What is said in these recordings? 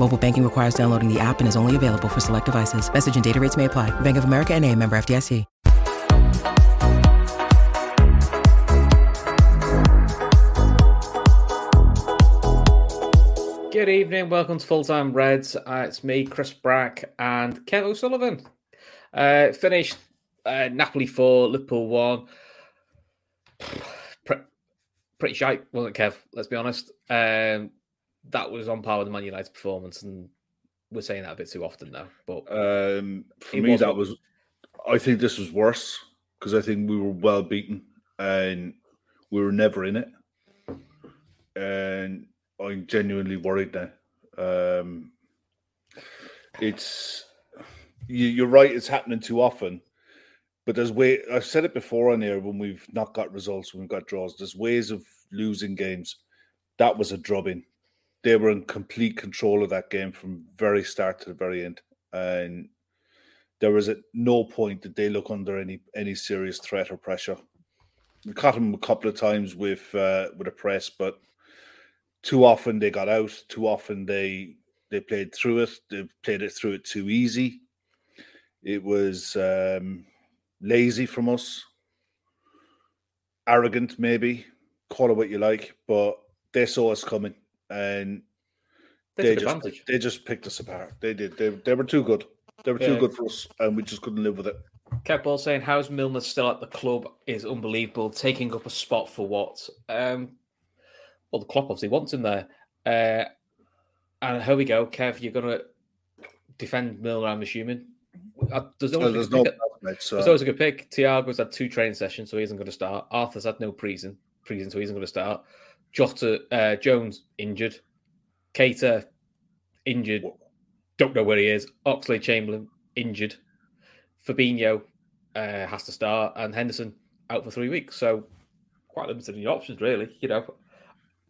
Mobile banking requires downloading the app and is only available for select devices. Message and data rates may apply. Bank of America and a member FDIC. Good evening. Welcome to Full Time Reds. Uh, it's me, Chris Brack, and Kev O'Sullivan. Uh, finished uh, Napoli 4, Liverpool 1. Pretty shite, wasn't it, Kev? Let's be honest. Um, that was on par with the Man United performance, and we're saying that a bit too often now. But um, for me, that was. I think this was worse because I think we were well beaten and we were never in it, and I'm genuinely worried now. Um, it's you, are right; it's happening too often. But there's way I've said it before on here when we've not got results, when we've got draws. There's ways of losing games. That was a drubbing they were in complete control of that game from very start to the very end, and there was at no point did they look under any any serious threat or pressure. We caught them a couple of times with uh, with a press, but too often they got out. Too often they they played through it. They played it through it too easy. It was um, lazy from us, arrogant maybe. Call it what you like, but they saw us coming and they, just advantage. they just picked us apart. They did. They they were too good. They were yeah. too good for us, and we just couldn't live with it. Kept all saying, "How's Milner still at the club?" is unbelievable. Taking up a spot for what? Um, well, the Klopp obviously wants him there. Uh, and here we go, Kev. You're gonna defend Milner, I'm assuming. Uh, there's always, there's, no so. there's always a good pick. Thiago's had two training sessions, so he isn't going to start. Arthur's had no preseason, preseason, so he isn't going to start. Jota uh, Jones injured, Keita injured, don't know where he is. Oxlade-Chamberlain injured, Fabinho uh, has to start, and Henderson out for three weeks. So quite limited in the options, really. You know,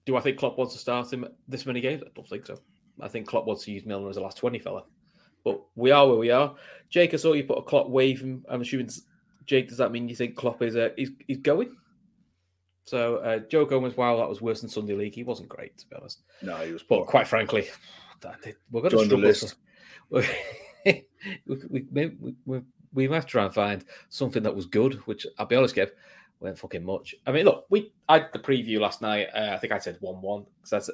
do I think Klopp wants to start him this many games? I don't think so. I think Klopp wants to use Milner as a last twenty fella. But we are where we are. Jake, I saw you put a Klopp wave. I'm assuming, Jake, does that mean you think Klopp is uh, he's, he's going? So uh, Joe Gomez, wow, that was worse than Sunday League. He wasn't great, to be honest. No, he was. Poor. But quite frankly, we're going to struggle. we, we, we, we, we have to try and find something that was good, which I'll be honest, Kev, weren't fucking much. I mean, look, we I had the preview last night. Uh, I think I said one-one because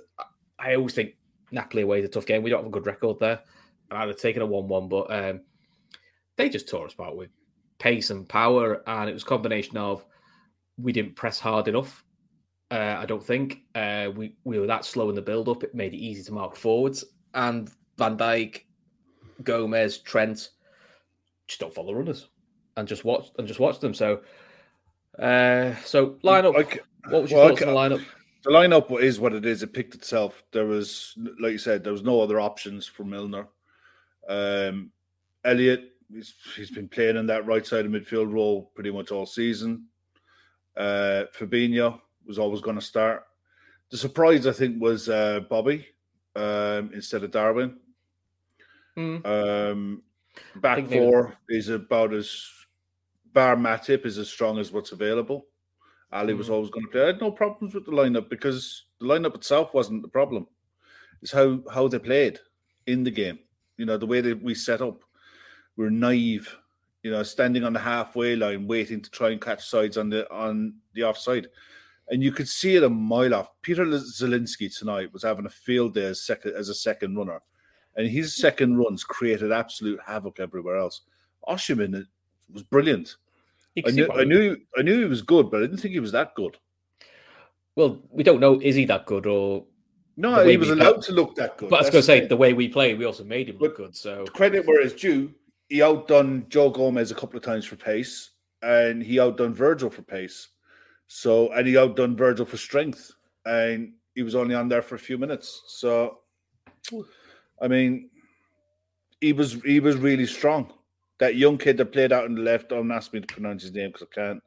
I always think Napoli away is a tough game. We don't have a good record there, and I'd have taken a one-one, but um, they just tore us apart with pace and power, and it was a combination of we didn't press hard enough. Uh, I don't think uh, we we were that slow in the build up. It made it easy to mark forwards, and Van Dijk, Gomez, Trent just don't follow runners and just watch and just watch them. So, uh, so lineup. Like, what was your well, thoughts on the lineup? The lineup is what it is. It picked itself. There was, like you said, there was no other options for Milner. Um, Elliott, he's, he's been playing in that right side of midfield role pretty much all season. Uh, Fabinho was always going to start. The surprise, I think, was uh, Bobby um, instead of Darwin. Mm. Um, back four maybe. is about as bar Matip is as strong as what's available. Ali was Mhm. always going to play. I had no problems with the lineup because the lineup itself wasn't the problem. It's how how they played in the game. You know, the way that we set up. We're naive. You know, standing on the halfway line, waiting to try and catch sides on the on the offside, and you could see it a mile off. Peter Zielinski tonight was having a field day as second as a second runner, and his second runs created absolute havoc everywhere else. Osimhen was brilliant. I knew, I knew, I knew he was good, but I didn't think he was that good. Well, we don't know is he that good or No, he was allowed play- to look that good. But I was going to say the way we played, we also made him look good. So credit where it's due. He outdone Joe Gomez a couple of times for pace, and he outdone Virgil for pace. So, and he outdone Virgil for strength, and he was only on there for a few minutes. So, I mean, he was he was really strong. That young kid that played out on the left. Don't ask me to pronounce his name because I can't.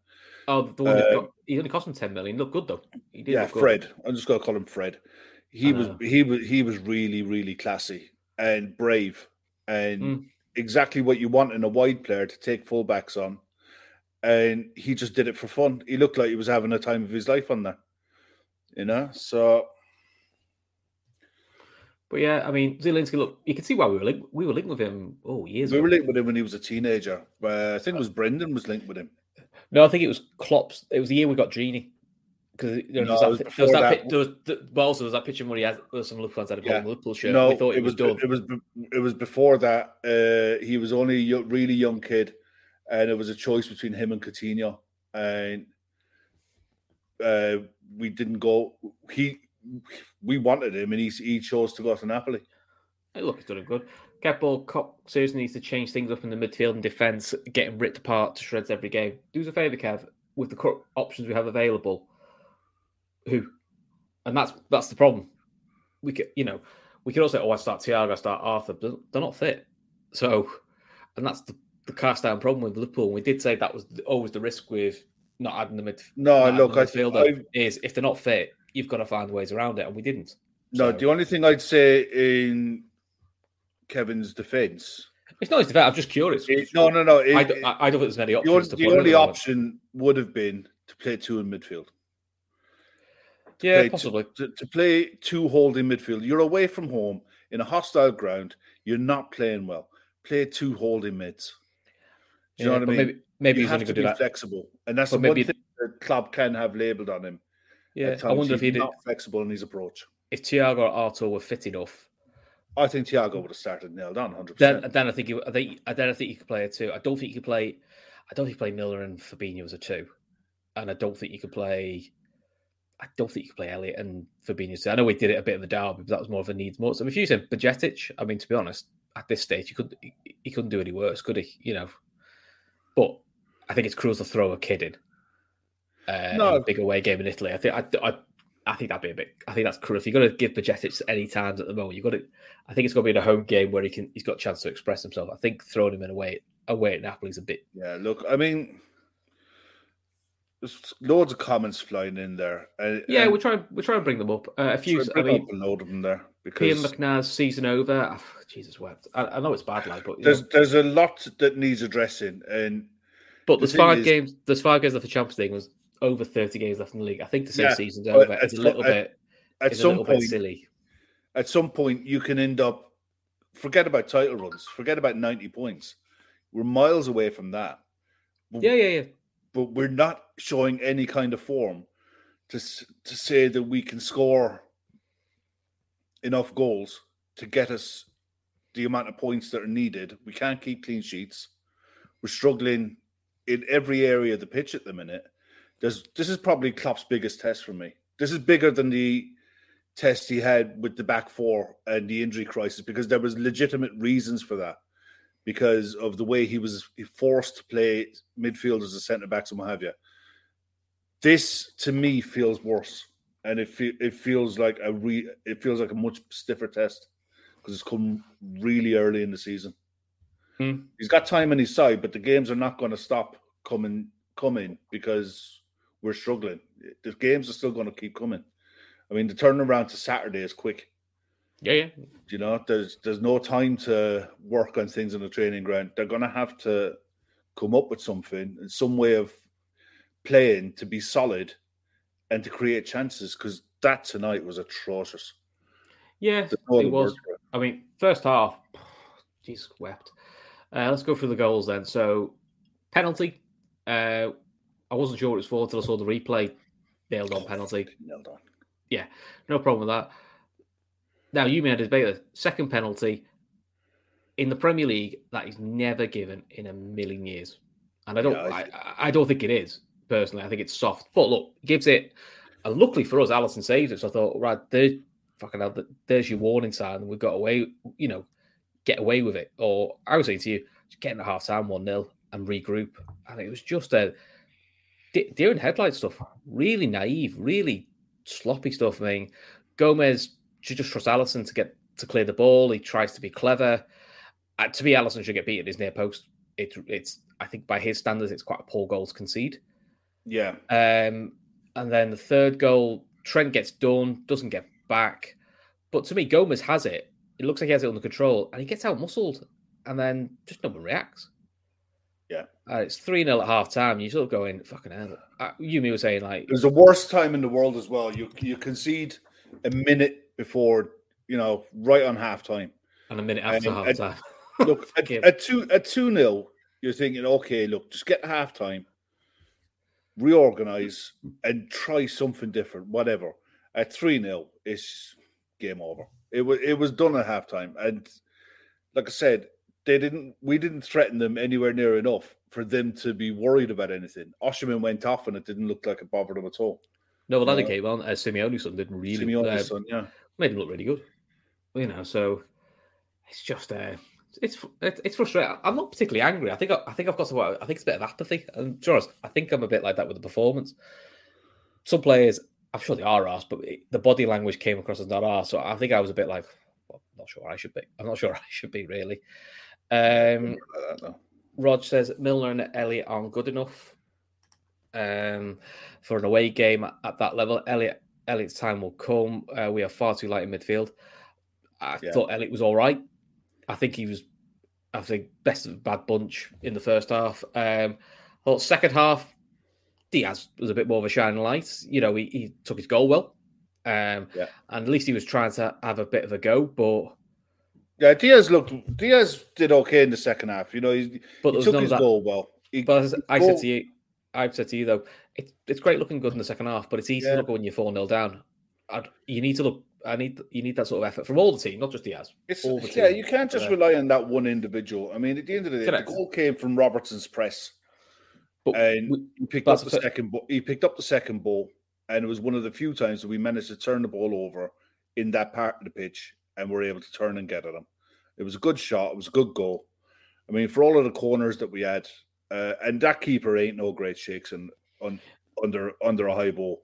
oh, the one that Uh, got, he only cost him ten million. Looked good though. He did yeah, good. Fred. I'm just gonna call him Fred. He was he was he was really really classy and brave and Mm. Exactly what you want in a wide player to take fullbacks on. And he just did it for fun. He looked like he was having a time of his life on there. You know, so But yeah, I mean, Zielinski. Look, you can see why we were linked. We were linked with him. Oh, years we ago. were linked with him when he was a teenager. Uh, I think it was Brendan was linked with him. No, I think it was Klopp's. It was the year we got Gini. Because there, No, was that, was there was that, that. was also was that picture where he was some Liverpool fans had a Yeah. Liverpool shirt. No, we thought it was, done. It was it was before that. Uh, he was only a really young kid, and it was a choice between him and Coutinho, and uh, we didn't go. He we wanted him, and he he chose to go to Napoli. Hey, look, he's done good. Kev Ball Cop seriously needs to change things up in the midfield and defence, getting ripped apart to shreds every game. Do us a favour, Kev, with the options we have available. Who? And that's that's the problem. We could, you know, we could also oh, I start Thiago, I start Arthur, but they're not fit. So, and that's the, the cast down problem with Liverpool. And we did say that was always the risk with not adding the mid. No, look, the I- midfielder I- is if they're not fit, you've got to find ways around it, and we didn't. No, So- the only thing I'd say in Kevin's defence. It's not his defence. I'm just curious. no, no, no. I, don't, I, I don't think there's many options. only, to the put in only at the moment. option would have been to play two in midfield. Yeah, play possibly. To, to play two holding midfield. You're away from home in a hostile ground. You're not playing well. Play two holding mids. Do you Yeah, know what I mean? maybe- maybe you he's have to be that. flexible, and that's But the maybe- one thing that club can have labelled on him. Yeah, I wonder if He's did. not flexible in his approach. If Thiago or Arto were fit enough, I think Thiago would have started nailed on 100. then then I think you, I think then I think you could play a two. I don't think you could play. I don't think you play Milner and Fabinho as a two, and I don't think you could play. I don't think you could play Elliot and Fabinho. I know we did it a bit of the derby, but that was more of a needs more. So if you said Bajcetic, I mean, to be honest, at this stage, you could he, he couldn't do any worse, could he? You know, but I think it's cruel to throw a kid in. Uh, No. in a big away game in Italy. I think I, I, I think that'd be a bit. I think that's cruel. If you're going to give Bajcetic any times at the moment, you've got to. I think it's going to be in a home game where he can. He's got a chance to express himself. I think throwing him in away away at Napoli is a bit. Yeah, look, I mean, there's loads of comments flying in there. Uh, um, and- Yeah, we're trying. We're trying to bring them up. Uh, a few. try I mean, a load of them there Ian McNair's season over. Oh, Jesus wept. I, I know it's bad, like, but there's know. there's a lot that needs addressing, and but the there's five is- games. There's five games left for Champions League. There's over thirty games left in the league. I think to say Yeah, season's over at is a little at- bit. at some point, silly. at some point you can end up forget about title runs, forget about 90 points. We're miles away from that. But- Yeah, yeah, yeah. But we're not showing any kind of form to to say that we can score enough goals to get us the amount of points that are needed. We can't keep clean sheets. We're struggling in every area of the pitch at the minute. There's, this is probably Klopp's biggest test for me. This is bigger than the test he had with the back four and the injury crisis because there was legitimate reasons for that because of the way he was forced to play midfield as a centre backs and what have you. This to me feels worse, and it fe- it feels like a re- it feels like a much stiffer test because it's come really early in the season. Hmm. He's got time on his side, but the games are not going to stop coming coming because we're struggling. The games are still going to keep coming. I mean, the turnaround to Saturday is quick. Yeah, yeah. You know, there's there's no time to work on things in the training ground. They're going to have to come up with something, some way of playing to be solid and to create chances because that tonight was atrocious. Yeah, it was. I mean, first half, Jesus wept. Uh, let's go through the goals then. So, penalty. Uh, I wasn't sure what it was for until I saw the replay. Nailed on penalty. Nailed on. Yeah, no problem with that. Now, you made a debate. Second penalty in the Premier League that is never given in a million years, and I don't. Yeah, I, I, I, don't think it is personally. I think it's soft. But look, gives it. And luckily for us, Alisson saves it. So I thought, right, there, fucking hell, there's your warning sign, we've got away. You know, get away with it. Or I would say to you, get in a half time one 0 and regroup. And it was just a deer in headlight stuff. Really naive, really sloppy stuff. I mean, Gomez should just trust Alisson to get to clear the ball. He tries to be clever. Uh, to me, Alisson should get beat at his near post. It, it's I think by his standards, it's quite a poor goal to concede. Yeah. Um, and then the third goal, Trent gets done, doesn't get back. But to me, Gomez has it. It looks like he has it under control, and he gets out muscled, and then just no one reacts. Yeah. Uh, it's 3 0 at half time. You're sort of going, fucking hell. Uh, you me were saying, like. It was the worst time in the world as well. You you concede a minute before, you know, right on half time. And a minute after half time. look, at, at, two at 2 0, you're thinking, okay, look, just get half time, reorganize, and try something different, whatever. At 3 0, it's game over. It was it was done at halftime. And like I said, they didn't we didn't threaten them anywhere near enough for them to be worried about anything. Osimhen went off and it didn't look like it bothered them at all. No, well, uh, came on as Simeone's son didn't really Simeone's uh, son, yeah. Made him look really good. You know, so it's just uh it's it's frustrating. I'm not particularly angry. I think I, I think I've got some. I think it's a bit of apathy. And sure, I think I'm a bit like that with the performance. Some players, I'm sure they are asked, but the body language came across as not asked. So I think I was a bit like, well, I'm not sure I should be. I'm not sure I should be really. Um, Rod says Milner and Elliot aren't good enough um, for an away game at that level. Elliott Elliott's time will come. Uh, we are far too light in midfield. I yeah. thought Elliot was all right. I think he was, I think, best of a bad bunch in the first half. Um, second half, Diaz was a bit more of a shining light. You know, he, he took his goal well. Um, yeah. And at least he was trying to have a bit of a go. But yeah, Diaz looked. Diaz did okay in the second half. You know, he, but he took his goal well. He, but as I said to you, I've said to you though, it, it's great looking good in the second half, but it's easy yeah. to look when you're four 0 down. I'd, you need to look. I need you need that sort of effort from all the team, not just Diaz. It's, all the team. Yeah, you can't just rely on that one individual. I mean, at the end of the day, Correct. the goal came from Robertson's press, but and we, he picked up the second. He picked up the second ball, and it was one of the few times that we managed to turn the ball over in that part of the pitch and were able to turn and get at him. It was a good shot. It was a good goal. I mean, for all of the corners that we had, uh, and that keeper ain't no great shakes and on, under under a high ball.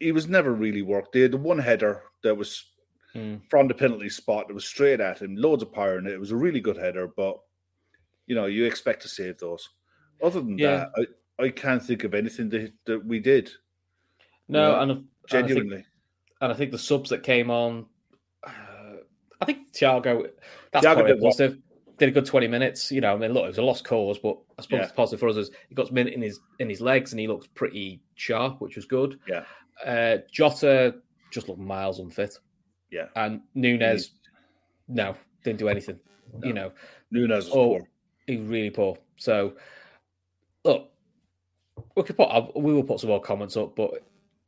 He was never really worked. They had the one header that was mm. from the penalty spot that was straight at him, loads of power in it. It was a really good header, but you know you expect to save those. Other than yeah. that, I, I can't think of anything that, that we did. No, you know, and genuinely, and I, think, and I think the subs that came on I think Thiago, that's Thiago did positive. Did a good twenty minutes. You know, I mean, look, it was a lost cause, but I suppose yeah. it's positive for us. Is he got minute in his in his legs and he looks pretty sharp, which was good. Yeah. Uh, Jota just looked miles unfit. Yeah. And Nunez, no, didn't do anything. No. You know, Nunez was oh, poor. He was really poor. So, look, we could put we will put some more comments up, but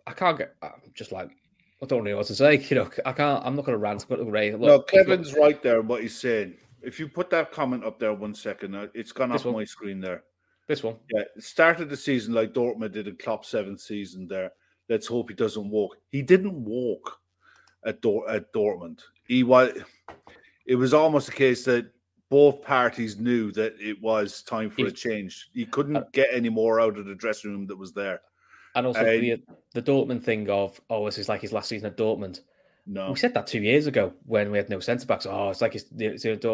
I can't get. I'm just like I don't know what to say. You know, I can't. I'm not going to rant. I'm going to rave. no, Kevin's right there. What he's saying. If you put that comment up there one second, uh, it's gone off one. my screen there. This one. Yeah, started the season like Dortmund did a Klopp seventh season there. Let's hope he doesn't walk. He didn't walk at Dor- at Dortmund. He was. It was almost a case that both parties knew that it was time for a change. He couldn't uh, get any more out of the dressing room that was there. And also the the Dortmund thing of oh, this is like his last season at Dortmund. No, we said that two years ago when we had no centre backs. Oh, it's like it's, it's, it's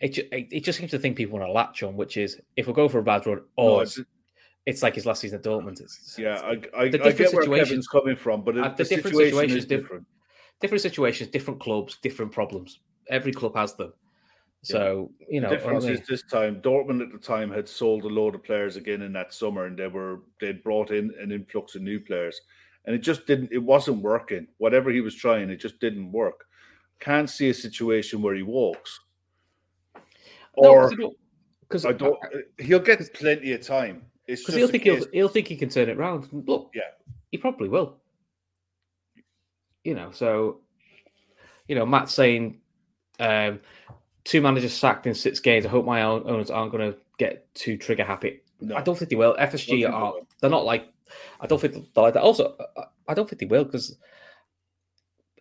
it, it, it just seems to think people want to latch on, which is if we go for a bad run, oh, no, it's, it's, like his last season at Dortmund. It's, yeah, I, I, the different I get where Kevin's coming from, but uh, it, the, the different situation is different. Different situations, different clubs, different problems. Every club has them. So you know, the difference I is this time Dortmund at the time had sold a load of players again in that summer, and they were they'd brought in an influx of new players, and it just didn't. It wasn't working. Whatever he was trying, it just didn't work. Can't see a situation where he walks, or because I don't. He'll get plenty of time. Because he'll think he'll, he'll think he can turn it around. Look, yeah, he probably will. You know, so you know, Matt's saying um, two managers sacked in six games. I hope my owners aren't going to get too trigger happy. No. I don't think they will. FSG think they are will. they're not like I don't think they're like that. Also, I- I don't think they will because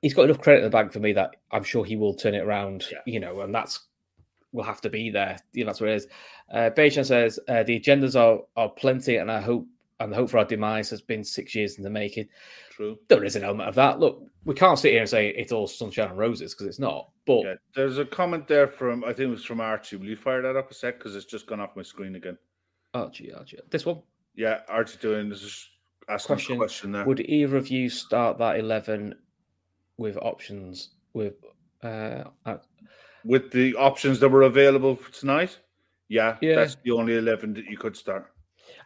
he's got enough credit in the bank for me that I'm sure he will turn it around. You know, and that's will have to be there. You know, that's what it is. Uh, Bejan says uh, the agendas are are plenty, and I hope and the hope for our demise has been six years in the making. True. There is an element of that. Look, we can't sit here and say it's all sunshine and roses because it's not. But yeah. There's a comment there from I think it was from Archie. Will you fire that up a sec because it's just gone off my screen again? Archie, Archie, this one Yeah, Archie doing this is asking question: a question there. Would either of you start that eleven with options with? Uh, with the options that were available for tonight, yeah, Yeah. that's the only eleven that you could start.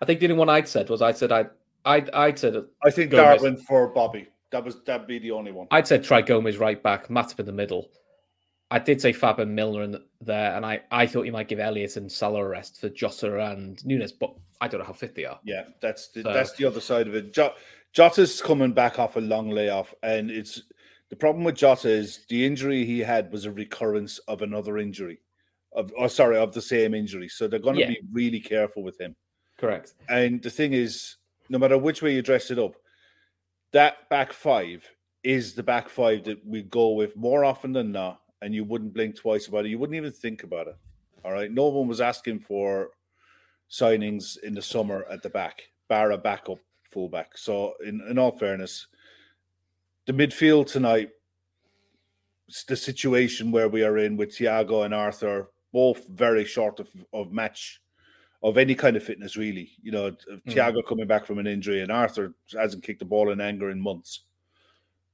I think the only one I'd said was I said I I I said I think Gomez. Darwin for Bobby. That was that'd be the only one. I'd said try Gomez right back, Matip in the middle. I did say Fab and Milner in there, and I, I thought you might give Elliot and Salah a rest for Jota and Nunez, but I don't know how fit they are. Yeah, that's the, So- that's the other side of it. Jo- Jota's coming back off a long layoff, and it's the problem with Jota is the injury he had was a recurrence of another injury, of oh sorry, of the same injury. So they're going to Yeah. be really careful with him. Correct. And the thing is, no matter which way you dress it up, that back five is the back five that we go with more often than not, and you wouldn't blink twice about it. You wouldn't even think about it. All right. No one was asking for signings in the summer at the back, bar a backup fullback. So, in, in all fairness, the midfield tonight, it's the situation where we are in with Thiago and Arthur, both very short of, of match of any kind of fitness, really. You know, Mm. Thiago coming back from an injury and Arthur hasn't kicked the ball in anger in months.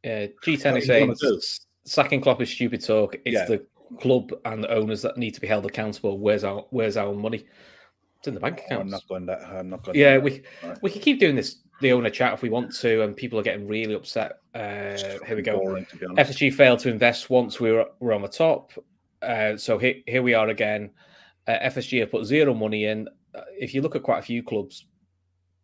Yeah, G10 is saying gonna do? s- sacking Klopp is stupid talk. It's Yeah. the club and the owners that need to be held accountable. Where's our Where's our money? It's in the bank account. I'm not going that. I'm not going. Yeah, we Right. we can keep doing this the owner chat if we want to, and people are getting really upset. Uh, here we go. boring. FSG failed to invest once we were, were on the top, uh, so here, here we are again. Uh, FSG have put zero money in. Uh, if you look at quite a few clubs,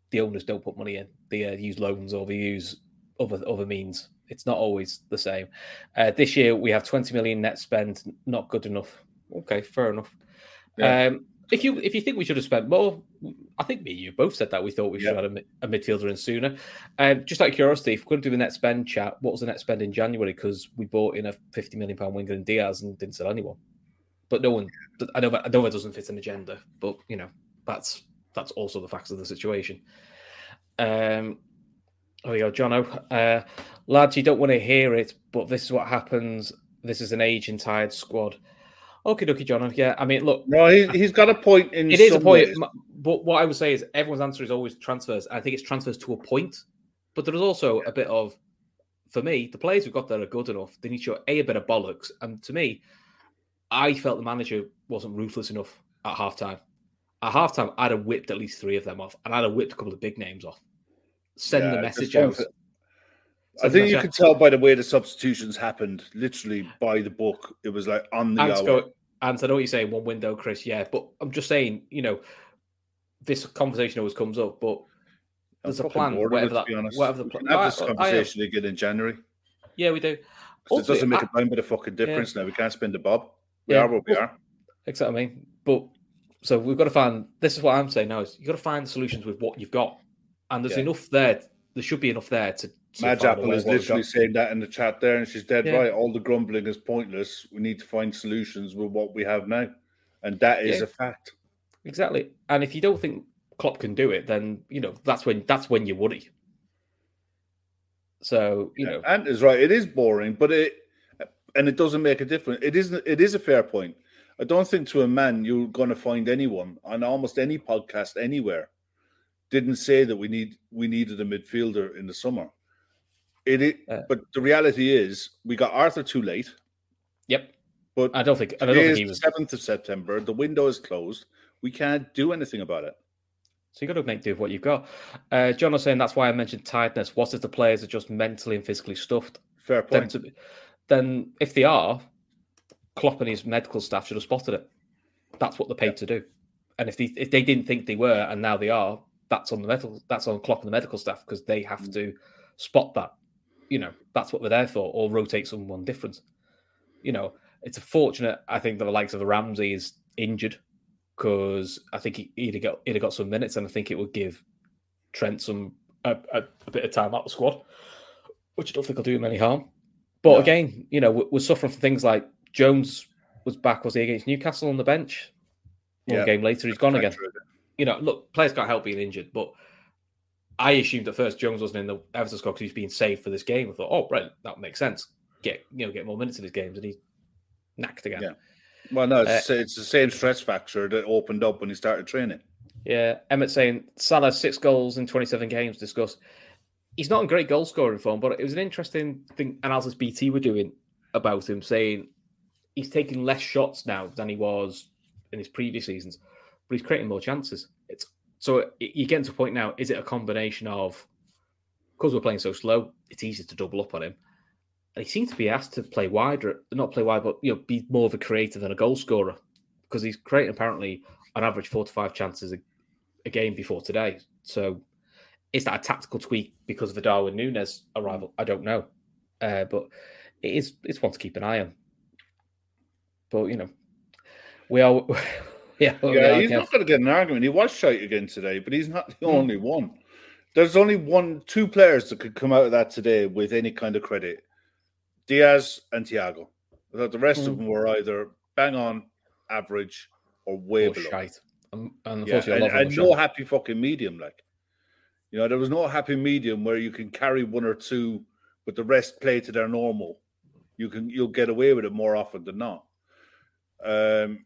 the owners don't put money in. They uh, use loans or they use other other means. It's not always the same. Uh, this year we have 20 million net spend. Not good enough. Okay, fair enough. Yeah. Um, if you if you think we should have spent more, I think me and you both said that we thought we should have had a, a midfielder in sooner. Um, just out of curiosity, if we're going to do the net spend chat, what was the net spend in January? Because we bought in a 50 million pound winger in Diaz and didn't sell anyone. But no one, I know that I know that doesn't fit an agenda, but you know that's that's also the facts of the situation. Um, oh, yeah, Jono. Uh, lads, you don't want to hear it, but this is what happens. This is an aging, tired squad. Okay, dokie, Jono. Yeah, I mean, look, No, he, he's got a point in. it is a point. ways. But what I would say is everyone's answer is always transfers. I think it's transfers to a point. But there is also a bit of, for me, the players we've got there are good enough. They need to show a, a bit of bollocks. And to me, I felt the manager wasn't ruthless enough at halftime. At halftime, I'd have whipped at least three of them off, and I'd have whipped a couple of big names off. Send Yeah, the message out. I think you could tell by the way the substitutions happened, literally by the book. It was like on the And hour. go, and I know what you're saying, one window, Chris. Yeah, but I'm just saying, you know, this conversation always comes up, but I'm there's a plan. it, Whatever to that, be honest. whatever the plan. have this I- I conversation again in January. Yeah, we do. It doesn't make I- a blind bit of fucking difference now. We can't spend a bob. We Yeah. are what we are. Exactly. I mean, but so we've got to find. This is what I'm saying now: is you've got to find solutions with what you've got, and there's Yeah. enough there. There should be enough there to. Madge Apple is literally saying that in the chat there, and she's dead Yeah. right. All the grumbling is pointless. We need to find solutions with what we have now, and that is Yeah. a fact. exactly. And if you don't think Klopp can do it, then you know that's when that's when you worry. So you know, Ant is right. It is boring, but it and it doesn't make a difference. It isn't. It is a fair point. I don't think to a man you're going to find anyone on almost any podcast anywhere didn't say that we need we needed a midfielder in the summer. It, it Uh, but the reality is we got Arthur too late. Yep. But I don't think. I don't think he was. seventh of September. The window is closed. We can't do anything about it. So you got to make do with what you've got. Uh, John was saying that's why I mentioned tiredness. What if the players are just mentally and physically stuffed? Fair Then, point. to, then if they are, Klopp and his medical staff should have spotted it. That's what they're paid to do. And if they if they didn't think they were and now they are, that's on the medical that's on Klopp and the medical staff because they have Mm. to spot that. You know, that's what they're there for, or rotate someone different. You know, it's a fortunate, I think that the likes of the Ramsay is injured because I think he, he'd have got he'd have got some minutes, and I think it would give Trent some a, a, a bit of time out the squad, which I don't think will do him any harm. But No. again, you know, we're, we're suffering from things like Jones was back, was he against Newcastle on the bench? One Yeah. game later, he's gone again. You know, look, players can't help being injured, but I assumed at first Jones wasn't in the Everton squad because he's being saved for this game. I thought, oh, right, that makes sense. Get you know, get more minutes in his games, and he's knacked again. Yeah. Well, no, Uh, it's, it's the same stress factor that opened up when he started training. Yeah, Emmett saying Salah six goals in twenty seven games. Discuss. He's not in great goal scoring form, but it was an interesting thing analysis BT were doing about him, saying he's taking less shots now than he was in his previous seasons, but he's creating more chances. It's so you're getting to a point now. Is it a combination of because we're playing so slow, it's easy to double up on him, and he seems to be asked to play wider, not play wide, but you know, be more of a creator than a goal scorer because he's creating apparently on average four to five chances a, a game before today. So is that a tactical tweak because of the Darwin Nunez arrival? I don't know, uh, but it is it's one to keep an eye on. But you know, we are. Yeah, we Yeah, are he's not going to get an argument. He was shite again today, but he's not the Hmm. only one. There's only one, two players that could come out of that today with any kind of credit: Diaz and Thiago. I thought the rest of Hmm. them were either bang on, average, or way Or below. shite. And, and Yeah, and, a lot of and no shite. happy fucking medium. Like, you know, there was no happy medium where you can carry one or two, but the rest play to their normal. You can you'll get away with it more often than not. Um,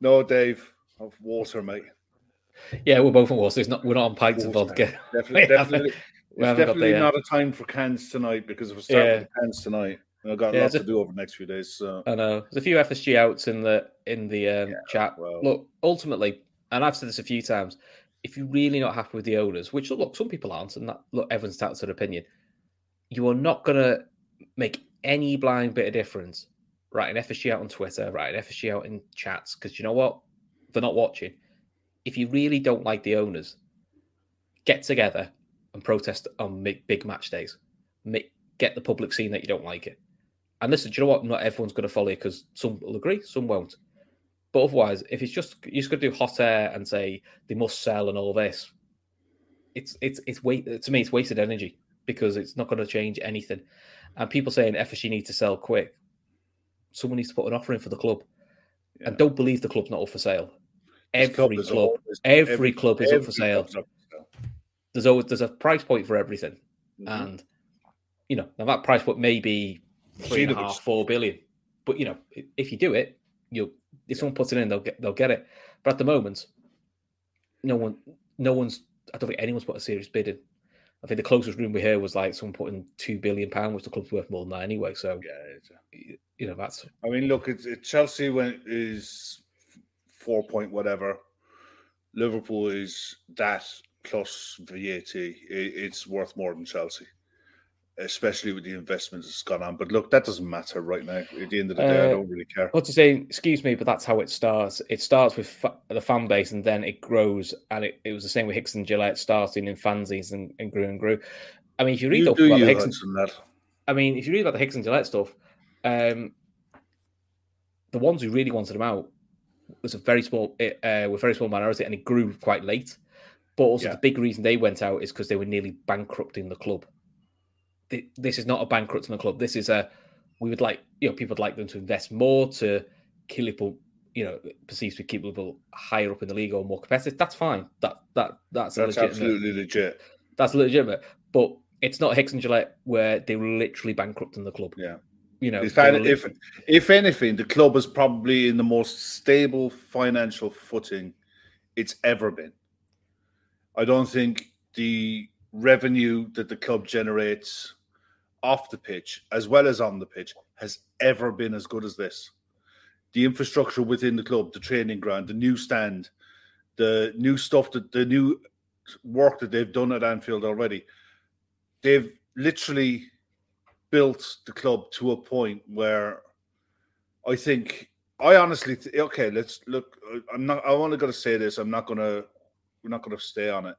No, Dave, of water, mate. Yeah, we're both on water. It's not. We're not on pints of Water. vodka. Definitely, definitely, it's definitely not a time for cans tonight because if we start Yeah. with cans tonight, I've got Yeah, lots it's to do over the next few days. So I know there's a few FSG outs in the in the um, chat. well. Look, ultimately, and I've said this a few times. If you're really not happy with the owners, which look, some people aren't, and that look, everyone's entitled to their opinion, you are not going to make any blind bit of difference. Writing FSG out on Twitter, writing FSG out in chats, because you know what, they're not watching. If you really don't like the owners, get together and protest on big, match days. Get the public seeing that you don't like it. And listen, do you know what? Not everyone's going to follow you because some will agree, some won't. But otherwise, if it's just you're just going to do hot air and say they must sell and all this, it's it's it's wait to me it's wasted energy because it's not going to change anything. And people saying FSG need to sell quick, someone needs to put an offer in for the club, and don't believe the club's not up for sale. Every is club, always- every, club is up every for sale. up for sale. There's always there's a price point for everything, Mhm. and you know now that price point may be three and a half, four billion. But you know, if you do it, you'll if someone puts it in, they'll get they'll get it. But at the moment, no one, no one's. I don't think anyone's put a serious bid in. I think the closest room we heard was like someone putting two billion pound, which the club's worth more than that anyway. So Yeah, it's you know that's I mean, look, it's it, Chelsea when is four point whatever. Liverpool is that plus VAT. It, it's worth more than Chelsea, especially with the investments that's gone on. But look, that doesn't matter right now. At the end of the day, I Uh, don't really care. What he say? Excuse me, but that's how it starts. It starts with fa- the fan base, and then it grows. And it, it was the same with Hicks and Gillett, starting in fansies and, and grew and grew. I mean, if you read You up about the Hicks, and, Hudson. I mean, if you read about the Hicks and Gillett stuff, um, the ones who really wanted him out was a very small, uh, were very small minority, and it grew quite late. But also, Yeah. the big reason they went out is because they were nearly bankrupting the club. This is not a bankrupting the club. This is a we would like you know people would like them to invest more to keep people you know perceived to keep people higher up in the league or more competitive. That's fine. That that that's that's absolutely legit. That's legitimate. But it's not Hicks and Gillett where they were literally bankrupting the club. Yeah. You know, if, if, if anything, the club is probably in the most stable financial footing it's ever been. I don't think the revenue that the club generates off the pitch as well as on the pitch has ever been as good as this. The infrastructure within the club, the training ground, the new stand, the new stuff that the new work that they've done at Anfield already. They've literally built the club to a point where I think I honestly th- okay. Let's look. I'm not. I'm only got to say this. I'm not gonna. We're not gonna stay on it.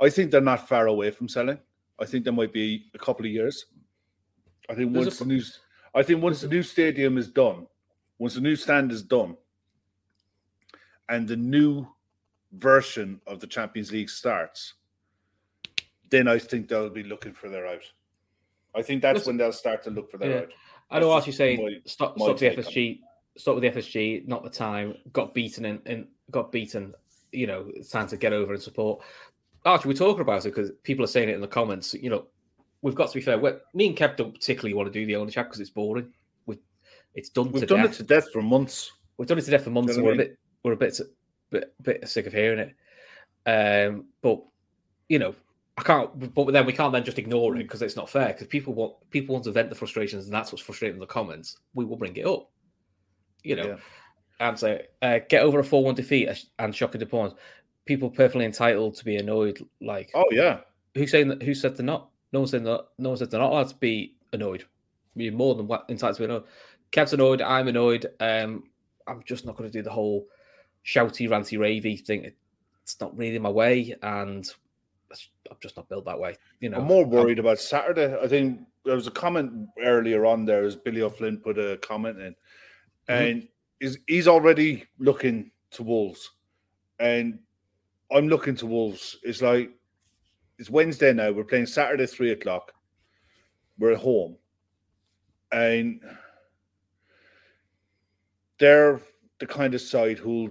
I think they're not far away from selling. I think there might be a couple of years. I think There's once a, the new. I think once the new stadium is done, once the new stand is done, and the new version of the Champions League starts, then I think they'll be looking for their out. I think that's Listen, when they'll start to look for their yeah. out. I know what you say. Stop, stop the FSG. Stop with the FSG. Not the time. Got beaten and, and got beaten. You know, it's time to get over and support. Actually, we're talking about it because people are saying it in the comments. You know, we've got to be fair. Me and Kev don't particularly want to do the owner chat because it's boring. We, it's done. We've to done death. it to death for months. We've done it to death for months, and we're a bit we're a bit bit bit sick of hearing it. Um, but you know, I can't, but then we can't then just ignore it because it's not fair. Because people want people want to vent the frustrations, and that's what's frustrating in the comments. We will bring it up, you know, yeah. and say uh, get over a four-one defeat and shocking opponents. People perfectly entitled to be annoyed. Like, oh yeah, who's saying that? Who said they're not? No one said that. No one said they're not allowed to be annoyed. You're more than entitled to be annoyed. Kev's annoyed. I'm annoyed. Um, I'm just not going to do the whole shouty, ranty, ravey thing. It's not really my way, and I'm just not built that way. You know, I'm more worried about Saturday. I think there was a comment earlier on there as Billy O'Flynn put a comment in, mm-hmm. and he's already looking to Wolves, and I'm looking to Wolves. It's like it's Wednesday now. We're playing Saturday three o'clock. We're at home, and they're the kind of side who'll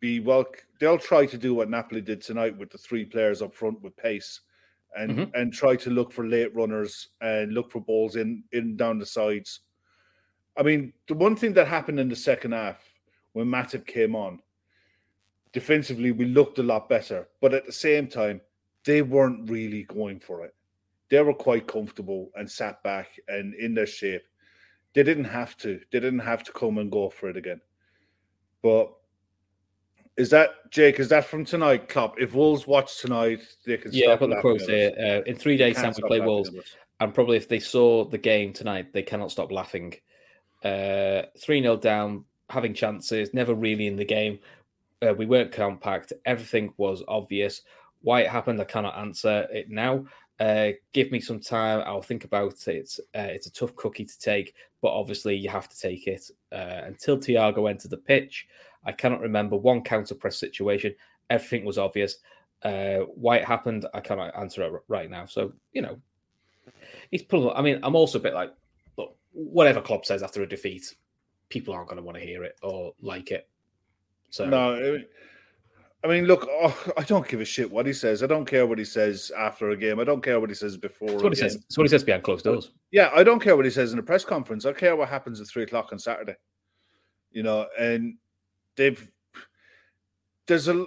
be well they'll try to do what Napoli did tonight with the three players up front with pace and mm-hmm. and try to look for late runners and look for balls in in down the sides. I mean, the one thing that happened in the second half when Matip came on, defensively we looked a lot better, but at the same time, they weren't really going for it. They were quite comfortable and sat back and in their shape. They didn't have to. They didn't have to come and go for it again. But is that Jake? Is that from tonight, Klopp? If Wolves watch tonight, they can. Yeah, I've got the quotes here. Uh, in three days' time, we play Wolves, and probably if they saw the game tonight, they cannot stop laughing. Uh, three uh, 0 down, having chances, never really in the game. Uh, we weren't compact. Everything was obvious. Why it happened, I cannot answer it now. Uh, give me some time. I'll think about it. Uh, it's a tough cookie to take, but obviously you have to take it. Uh, until Thiago entered the pitch, I cannot remember one counter press situation. Everything was obvious. Uh, why it happened, I cannot answer it right now. So you know, he's pulling. I mean, I'm also a bit like, look, whatever Klopp says after a defeat, people aren't going to want to hear it or like it. So no. I mean, look, oh, I don't give a shit what he says. I don't care what he says after a game. I don't care what he says before. That's what he says. That's what he says behind closed doors. Yeah, I don't care what he says in a press conference. I care what happens at three o'clock on Saturday. You know, and they've there's a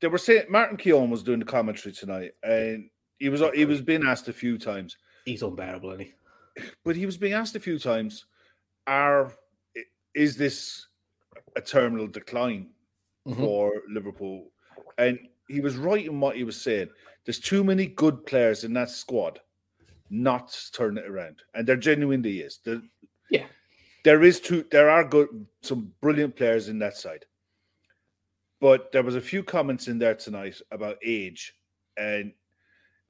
they were saying Martin Keown was doing the commentary tonight, and he was he was being asked a few times. He's unbearable, isn't he? But he was being asked a few times, "Are is this a terminal decline mm-hmm. for Liverpool?" And he was right in what he was saying. There's too many good players in that squad not to turn it around, and there genuinely is. The, yeah, there is two. There are good, some brilliant players in that side, but there was a few comments in there tonight about age, and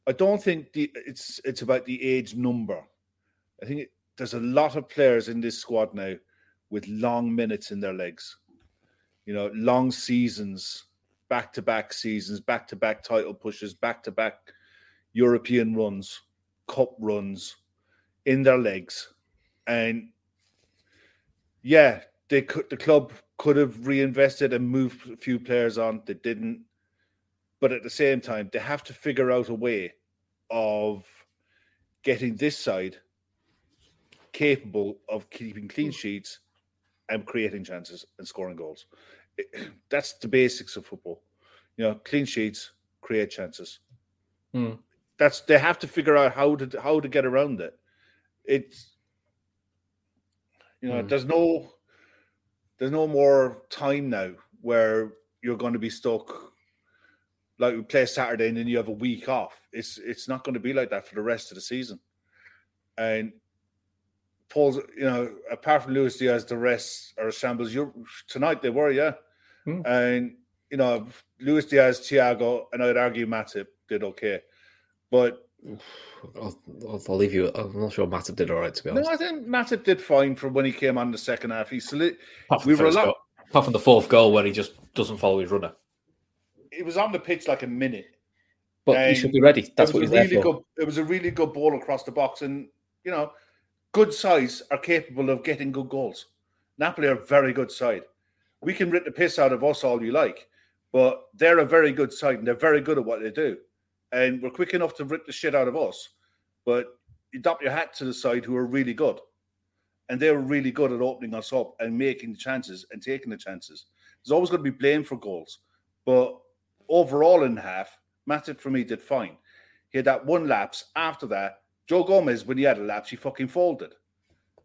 I don't think the it's it's about the age number. I think it, there's a lot of players in this squad now with long minutes in their legs. You know, long seasons, back to back seasons, back to back title pushes, back to back European runs. cup runs in their legs, and yeah, they could. The club could have reinvested and moved a few players on. They didn't, but at the same time, they have to figure out a way of getting this side capable of keeping clean sheets and creating chances and scoring goals. That's the basics of football. You know, clean sheets, create chances. Mm. That's they have to figure out how to how to get around it. It's you know, mm. there's no there's no more time now where you're going to be stuck like we play Saturday and then you have a week off. It's it's not going to be like that for the rest of the season. And Paul's, you know, apart from Luis Diaz, the rest are shambles. You tonight they were, yeah. Hmm. And you know, Luis Diaz, Thiago, and I'd argue Matip did okay, but I'll, I'll, leave you. I'm not sure Matip did all right to be honest. No, I think Matip did fine for when he came on the second half. He solid. We were a lot. Goal. Apart from the fourth goal where he just doesn't follow his runner. He was on the pitch like a minute. But he should be ready. That's what he's really there for. Good, it was a really good ball across the box, and you know, good sides are capable of getting good goals. Napoli are a very good side. We can rip the piss out of us all you like, but they're a very good side and they're very good at what they do. And we're quick enough to rip the shit out of us, but you drop your hat to the side who are really good. And they were really good at opening us up and making the chances and taking the chances. There's always going to be blame for goals. But overall in half, Matip for me did fine. He had that one lapse. After that, Joe Gomez, when he had a lapse, he fucking folded.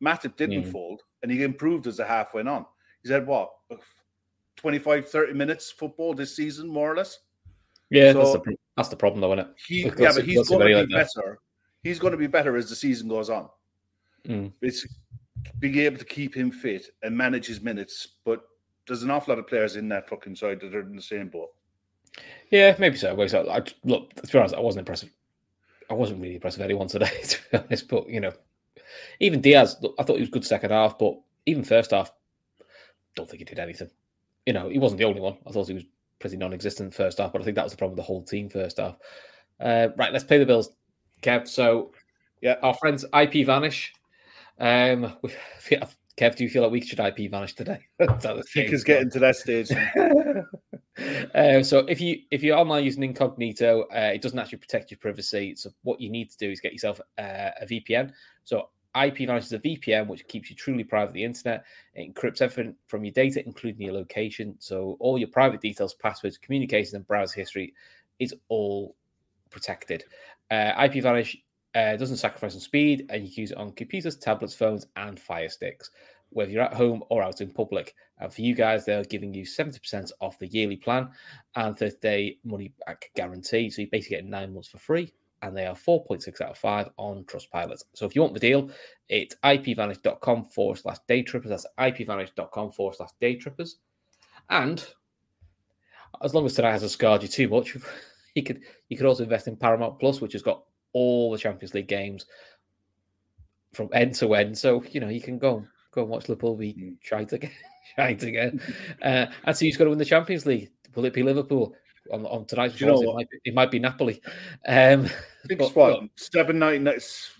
Matip didn't mm. fold, and he improved as the half went on. He said, what, 25, 30 minutes football this season, more or less? Yeah, so that's, the, that's the problem, though, isn't it? He, yeah, but he's going to be like better. He's going to be better as the season goes on. Mm. It's being able to keep him fit and manage his minutes, but there's an awful lot of players in that fucking side that are in the same boat. Yeah, maybe so. I, look, to be honest, I wasn't impressed I wasn't really impressed with anyone today, to be honest. But you know, even Diaz, I thought he was good second half, but even first half, don't think he did anything. You know, he wasn't the only one. I thought he was pretty non-existent first half, but I think that was the problem with the whole team first half. Uh, right, let's pay the bills, Kev. So, yeah, our friends IP Vanish. Um, Kev, do you feel like we should IP vanish today? It's getting to that stage. Uh, so if you if you're online using incognito, uh, it doesn't actually protect your privacy. So what you need to do is get yourself uh, a VPN. So IP Vanish is a VPN which keeps you truly private the internet. It encrypts everything from your data, including your location. So all your private details, passwords, communications, and browser history is all protected. Uh, IP Vanish uh, doesn't sacrifice on speed, and you can use it on computers, tablets, phones, and Fire Sticks, whether you're at home or out in public. And for you guys, they're giving you 70% off the yearly plan and 30 day money back guarantee. So you basically get nine months for free, and they are 4.6 out of 5 on Trustpilot. So if you want the deal, it's ipvanish.com forward slash day trippers. That's ipvanish.com forward slash day trippers. And as long as today hasn't scarred you too much, you could you could also invest in Paramount Plus, which has got all the Champions League games from end to end. So you know you can go go and watch Liverpool be tried again, tried again, uh, and see who's going to win the Champions League. Will it be Liverpool? On, on tonight's results, it might, be, it might be Napoli. Um, I think it's what seven ninety nine,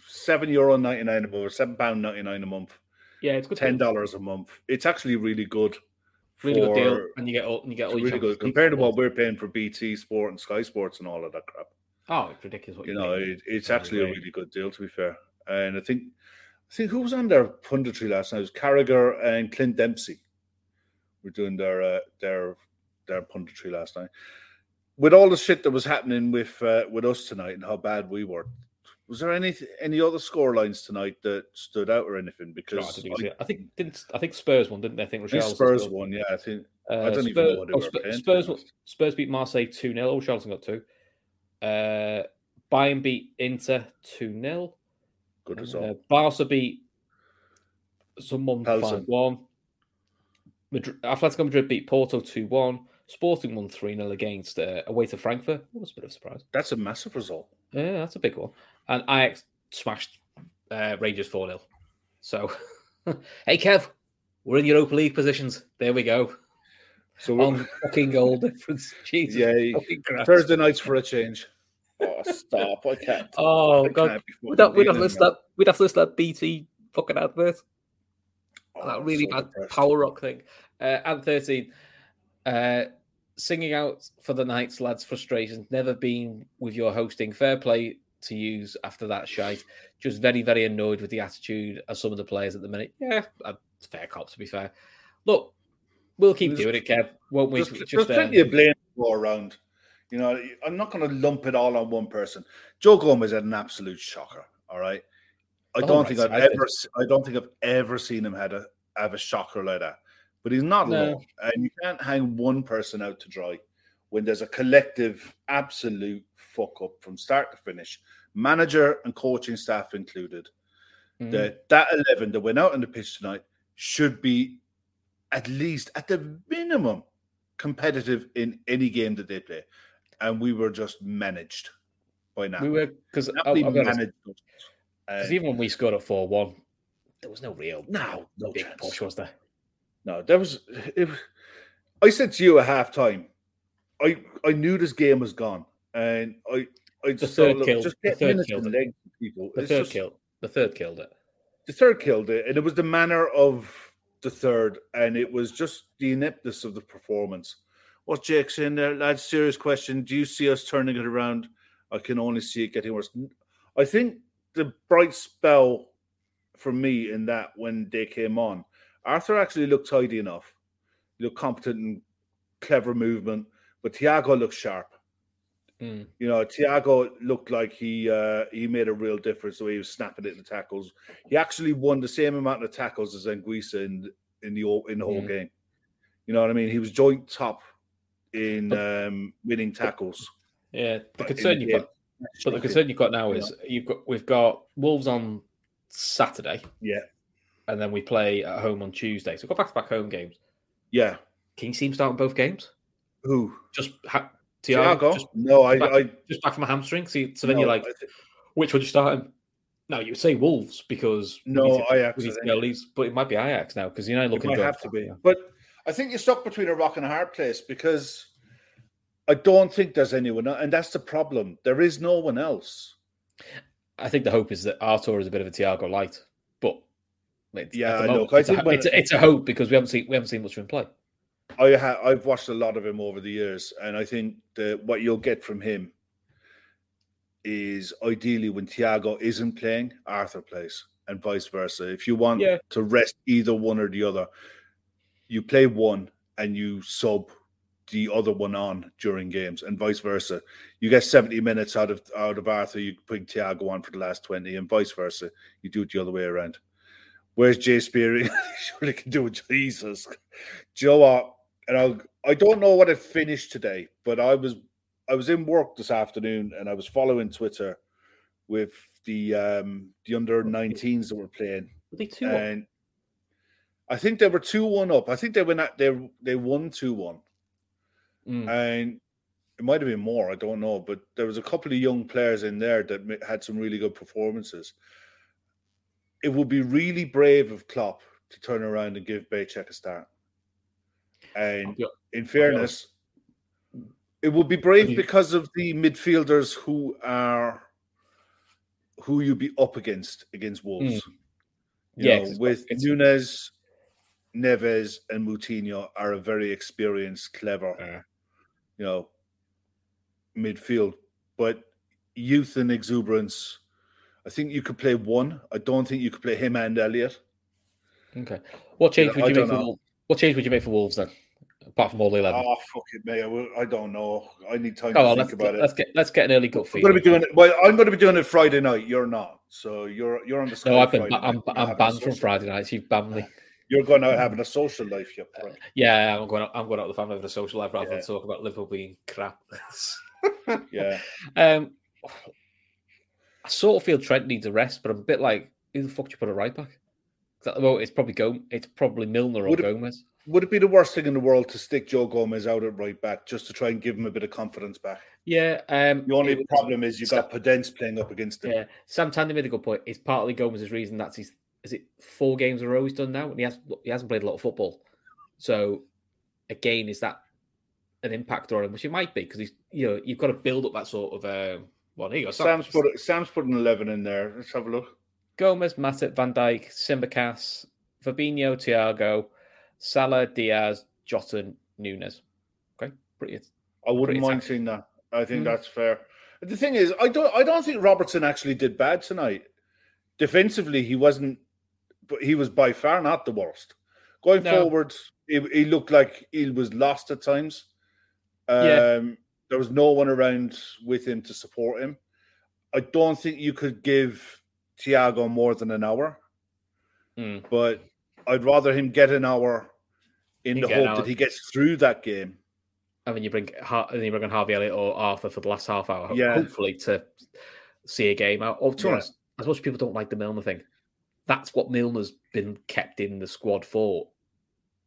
seven euro ninety nine a month, seven pound ninety nine a month. Yeah, it's good. Ten dollars a month. It's actually really good. Really good deal, and you get all and you get all really good compared to what we're paying for BT Sport and Sky Sports and all of that crap. Oh, it's ridiculous! What you know, it, it's actually a really good deal to be fair. And I think, I think who was on their punditry last night? It was Carragher and Clint Dempsey. Were doing their uh, their their punditry last night. With all the shit that was happening with uh, with us tonight and how bad we were, was there any any other score lines tonight that stood out or anything? Because no, I, think, I, think didn't I think Spurs won, didn't they? I think Spurs won. Yeah, I think uh, I don't Spurs, even know what they oh, Spurs, Spurs, Spurs beat Marseille two 0 Oh, Charlton got two. Uh, Bayern beat Inter 2 0. Good result. Uh, Barca beat someone 5 1. Madrid, Atletico Madrid beat Porto 2 1. Sporting won 3 0 against uh, away to Frankfurt. That was a bit of a surprise. That's a massive result. Yeah, that's a big one. And Ajax smashed uh, Rangers 4 0. So, hey, Kev, we're in Europa League positions. There we go. So on fucking goal difference. Jesus. Yeah. Thursday nights for a change. Oh, stop! I can't. Oh I god, we'd have, we'd have dealing that. We'd have to list that BT fucking advert. Oh, that really so bad depressed. power rock thing. Uh, and thirteen, uh, singing out for the night's lads' frustrations. Never been with your hosting. Fair play to use after that shite. Just very very annoyed with the attitude of some of the players at the minute. Yeah, uh, fair cop to be fair. Look, we'll keep There's- doing it, Kev. Won't we? There's, Just, there's uh, plenty of blame to go around. You know, I'm not going to lump it all on one person. Joe Gomez had an absolute shocker. All right, I don't right, think I've I ever, I don't think I've ever seen him had a have a shocker like that. But he's not No. alone, and you can't hang one person out to dry when there's a collective absolute fuck up from start to finish, manager and coaching staff included. mm. That that eleven that went out on the pitch tonight should be at least at the minimum competitive in any game that they play, and we were just managed by now. we were because managed. Uh, even when we scored a four one, there was no real no, no big chance. push, was there? No, there was. It, I said to you at halftime, I I knew this game was gone, and I I just third thought, killed- just the third killed it. people. The It's third just- kill, the third killed it. the third killed it, and it was the manner of the third, and it was just the ineptness of the performance. What's Jake saying there, lads? Serious question. Do you see us turning it around? I can only see it getting worse. I think the bright spell for me in that when they came on, Arthur actually looked tidy enough. He looked competent and clever movement, but Thiago looked sharp. Mm. You know, Thiago looked like he uh, he made a real difference the way he was snapping at the tackles. He actually won the same amount of tackles as Anguissa in in the whole- in the whole Mm. game. You know what I mean? He was joint top in um, winning tackles. Yeah, the concern you've got, but the concern you've got now is you've got we've got Wolves on Saturday, Yeah, and then we play at home on Tuesday. So we've got back to back home games. yeah. Can you see him starting both games? Who? Just ha- Thiago? Just, no, I, back, I just back from a hamstring. See, so then no, you're like, I thi- which would you start him? No, you would say Wolves because No, to- Ajax, to think. Leeds, but it might be Ajax now because you know it looking might have to be. But I think you're stuck between a rock and a hard place because I don't think there's anyone, el- and that's the problem. There is no one else. I think the hope is that Artur is a bit of a Thiago light, but it's, Yeah, at the I know, I it's, a, it's, a, it's a hope because we haven't seen we haven't seen much of him play. I ha- I've watched a lot of him over the years, and I think that what you'll get from him is ideally when Thiago isn't playing, Arthur plays, and vice versa. If you want Yeah. to rest either one or the other, you play one and you sub the other one on during games, and vice versa. You get seventy minutes out of out of Arthur, you bring Thiago on for the last twenty, and vice versa. You do it the other way around. Where's Jay Spearing? Surely can do it. Jesus. Do you know? And I I don't know what it finished today, but I was I was in work this afternoon and I was following Twitter with the um the under 19s that were playing. Were they two? And I think they were two one up. I think they went at they they won two one. Mm. And it might have been more, I don't know, but there was a couple of young players in there that had some really good performances. It would be really brave of Klopp to turn around and give Bajcetic a start. And in fairness, it would be brave because of the midfielders who are who you'd be up against against Wolves. You Mm. Yeah, know, with it's- Nunes, Neves, and Moutinho are a very experienced, clever, Yeah. you know, midfield. But youth and exuberance, I think you could play one. I don't think you could play him and Elliot. Okay. What change would you don't make for know. Wol- what change would you make for Wolves then? Apart from all the ah, eleven. Oh fuck it, mate! I, will- I don't know. I need time oh, to on, think let's about it. let's get let's get an early gut I'm going to be doing it. Well, I'm going to be doing it Friday night. You're not, so you're you're on the. Sky No, I've been Friday I'm, night. You're I'm banned from Friday nights. You've banned me. You're going out having a social life, you prick. Yeah, I'm going. Out, I'm going out with the family having a social life rather Yeah. than talk about Liverpool being crap. Yeah. um, I sort of feel Trent needs a rest, but I'm a bit like, who the fuck do you put a right back? Moment, it's probably Go. It's probably Milner or Would it- Gomez. Would it be the worst thing in the world to stick Joe Gomez out at right back just to try and give him a bit of confidence back? Yeah. Um, The only was- problem is you've got Podence playing up against him. Yeah, Sam Tandy made a good point. It's partly Gomez's reason that's his. Is it four games in a row he's done now, and he has he hasn't played a lot of football. So, again, is that an impact on him? Which it might be because he's you know you've got to build up that sort of um, Well, there you go. Sam's put Sam's put an eleven in there. Let's have a look. Gomez, Matip, Van Dijk, Tsimikas, Fabinho, Thiago, Salah, Diaz, Jota, Nunez. Okay, pretty. I wouldn't pretty mind seeing that. I think Mm. that's fair. The thing is, I don't. I don't think Robertson actually did bad tonight. Defensively, he wasn't. But he was by far not the worst. Going No. forward, he, he looked like he was lost at times. Um, Yeah. There was no one around with him to support him. I don't think you could give Thiago more than an hour, Mm. but I'd rather him get an hour in He the hope that he gets through that game. And then you bring Har- and you bring on Harvey Elliott or Arthur for the last half hour, Yeah. hopefully to see a game out. Or to be Yeah. honest, as much as people don't like the Milner thing, that's what Milner's been kept in the squad for.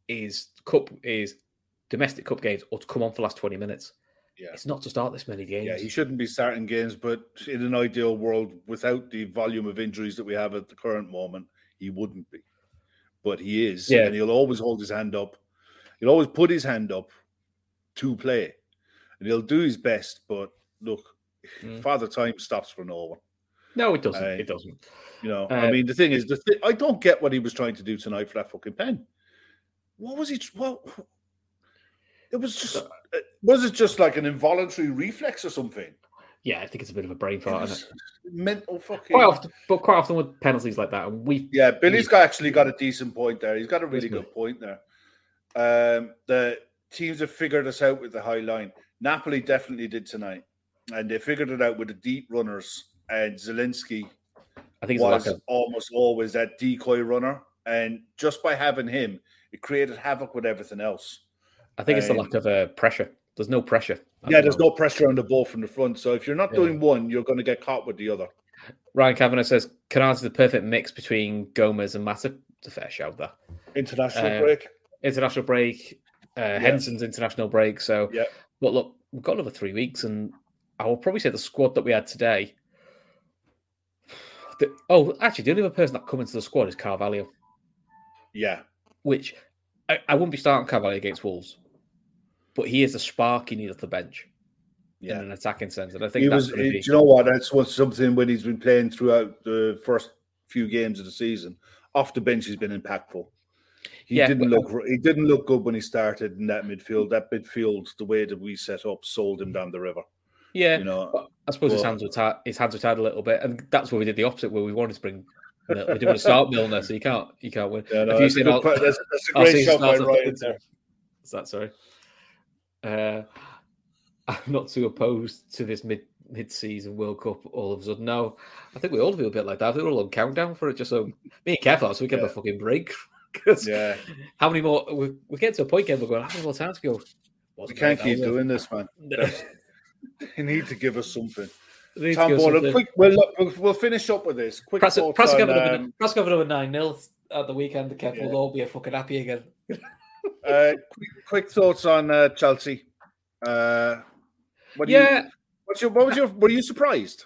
Is cup is domestic cup games or to come on for the last twenty minutes. Yeah. It's not to start this many games. Yeah, he shouldn't be starting games, but in an ideal world, without the volume of injuries that we have at the current moment, he wouldn't be. But he is, Yeah. and he'll always hold his hand up. He'll always put his hand up to play, and he'll do his best. But look, Mm. Father Time stops for no one. No, it doesn't. Uh, it doesn't. You know, I mean, the thing is, the I don't get what he was trying to do tonight for that fucking pen. What was he? What? It was just. uh, Was it just like an involuntary reflex or something? Yeah, I think it's a bit of a brain fart. it? mental fucking. Quite often, but quite often with penalties like that, and we Yeah, Billy's got actually got a decent point there. He's got a really good point there. Um, the teams have figured us out with the high line. Napoli definitely did tonight, and they figured it out with the deep runners. And Zielinski I think it's a lack was almost always that decoy runner, and just by having him, it created havoc with everything else. I think it's the lack of uh, pressure. There's no pressure. at Yeah, there's moment. no pressure on the ball from the front. So if you're not Yeah. doing one, you're going to get caught with the other. Ryan Kavanagh says Canales is the perfect mix between Gomez and Matip. It's a fair shout there. International Uh, break. International break, uh, Henderson's international break. So, Yeah. but look, we've got another three weeks, and I will probably say the squad that we had today. The, oh, actually, the only other person that come into the squad is Carvalho, Yeah, which I, I wouldn't be starting Carvalho against Wolves, but he is the spark you need at the bench yeah. in an attacking sense, and I think he that's was. you know what? That's what something when he's been playing throughout the first few games of the season. Off the bench, he's been impactful. He Yeah, didn't but- look. Uh, he didn't look good when he started in that midfield. That midfield, the way that we set up, sold him down the river. Yeah, You know, But I suppose his hands were tied. His hands were tied a little bit, and that's where we did the opposite. Where we wanted to bring, we didn't want to start Milner, so you can't, you can't win. Yeah, no, If you that's, a good that's, that's a great shot by Ryan there. Is that sorry? Uh, I'm not too opposed to this mid mid season World Cup. All of a sudden, no, I think we all feel a bit like that. We're all on countdown for it, just so me and Kev, so we get Yeah. a fucking break. Yeah, how many more? We, we get to a point, Kev, we're going. How many more times to go? we can't keep doing this, man. You need to give us something. We need to Tom something. quick. We'll, we'll we'll finish up with this. Quick Press press on, um, press another nine 0 at the weekend. The Kev Yeah. will all be a fucking happy again. uh, quick, quick thoughts on uh, Chelsea. Uh, what do you, Yeah, what's your, what was your? Were you surprised?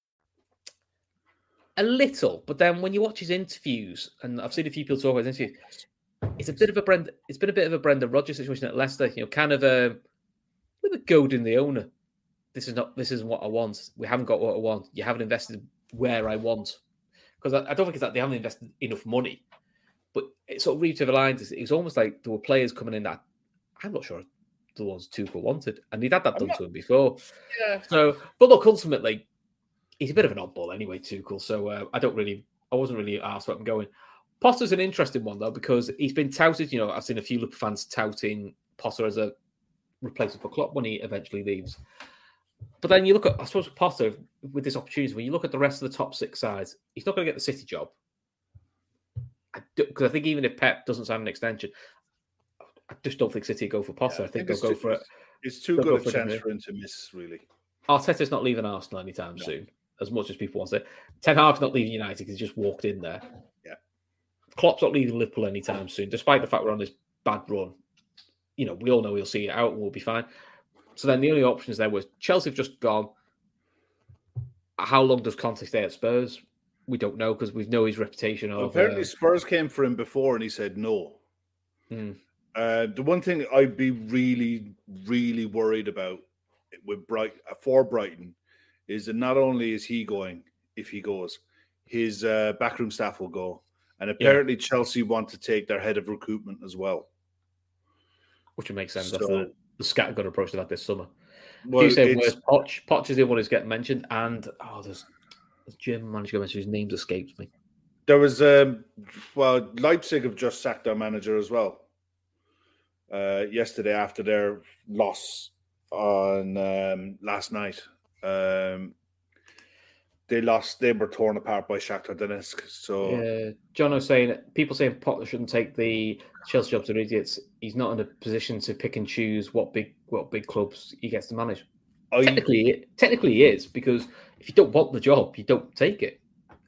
A little, but then when you watch his interviews, and I've seen a few people talk about his interviews, it's a bit of a Brenda. It's been a bit of a Brendan Rodgers situation at Leicester. You know, kind of a little bit goading the owner. This is not. This isn't what I want. We haven't got what I want. You haven't invested where I want. Because I, I don't think it's that they haven't invested enough money, but it sort of read to the lines. It was almost like there were players coming in that I'm not sure the ones Tuchel wanted, and he'd had that I'm done not- to him before. Yeah. So, but look, ultimately, he's a bit of an oddball anyway, Tuchel. So uh, I don't really, I wasn't really asked where I'm going. Potter's an interesting one though because he's been touted. You know, I've seen a few Liverpool fans touting Potter as a replacement for Klopp when he eventually leaves. But then you look at, I suppose, Potter with this opportunity. When you look at the rest of the top six sides, he's not going to get the City job. Because I, think even if Pep doesn't sign an extension, I just don't think City go for Potter. Yeah, I think, it's they'll go too- for it. It's too good go a chance for him to miss, really. Arteta's not leaving Arsenal anytime no. soon, as much as people want to say. Ten Hag's not leaving United because he just walked in there. Yeah. Klopp's not leaving Liverpool anytime soon, despite the fact we're on this bad run. You know, we all know he'll see it out and we'll be fine. So then the only options there was Chelsea have just gone. How long does Conte stay at Spurs? We don't know because we know his reputation of. Apparently, uh, Spurs came for him before and he said no. Hmm. Uh, the one thing I'd be really, really worried about with Bright for Brighton is that not only is he going, if he goes, his uh, backroom staff will go, and apparently yeah. Chelsea want to take their head of recruitment as well, which would make sense. So, the, the scattergun approach to that this summer. Well, you say where's Poch? Poch is the one who's getting mentioned, and oh, there's, there's German manager mentioned. His name's escaped me. There was um, well, Leipzig have just sacked their manager as well. Uh, yesterday after their loss on um, last night. Um, they lost. They were torn apart by Shakhtar Donetsk. So yeah, John was saying people saying Potter shouldn't take the Chelsea jobs are idiots. He's not in a position to pick and choose what big what big clubs he gets to manage. I, technically, technically he is because if you don't want the job, you don't take it.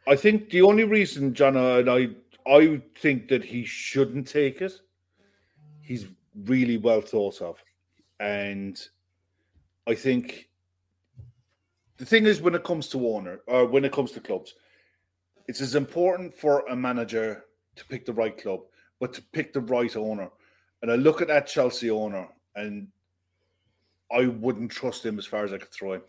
I think the only reason, John, and I, I think that he shouldn't take it. He's really well thought of, and I think the thing is when it comes to owner or when it comes to clubs, it's as important for a manager to pick the right club, but to pick the right owner. And I look at that Chelsea owner and I wouldn't trust him as far as I could throw him.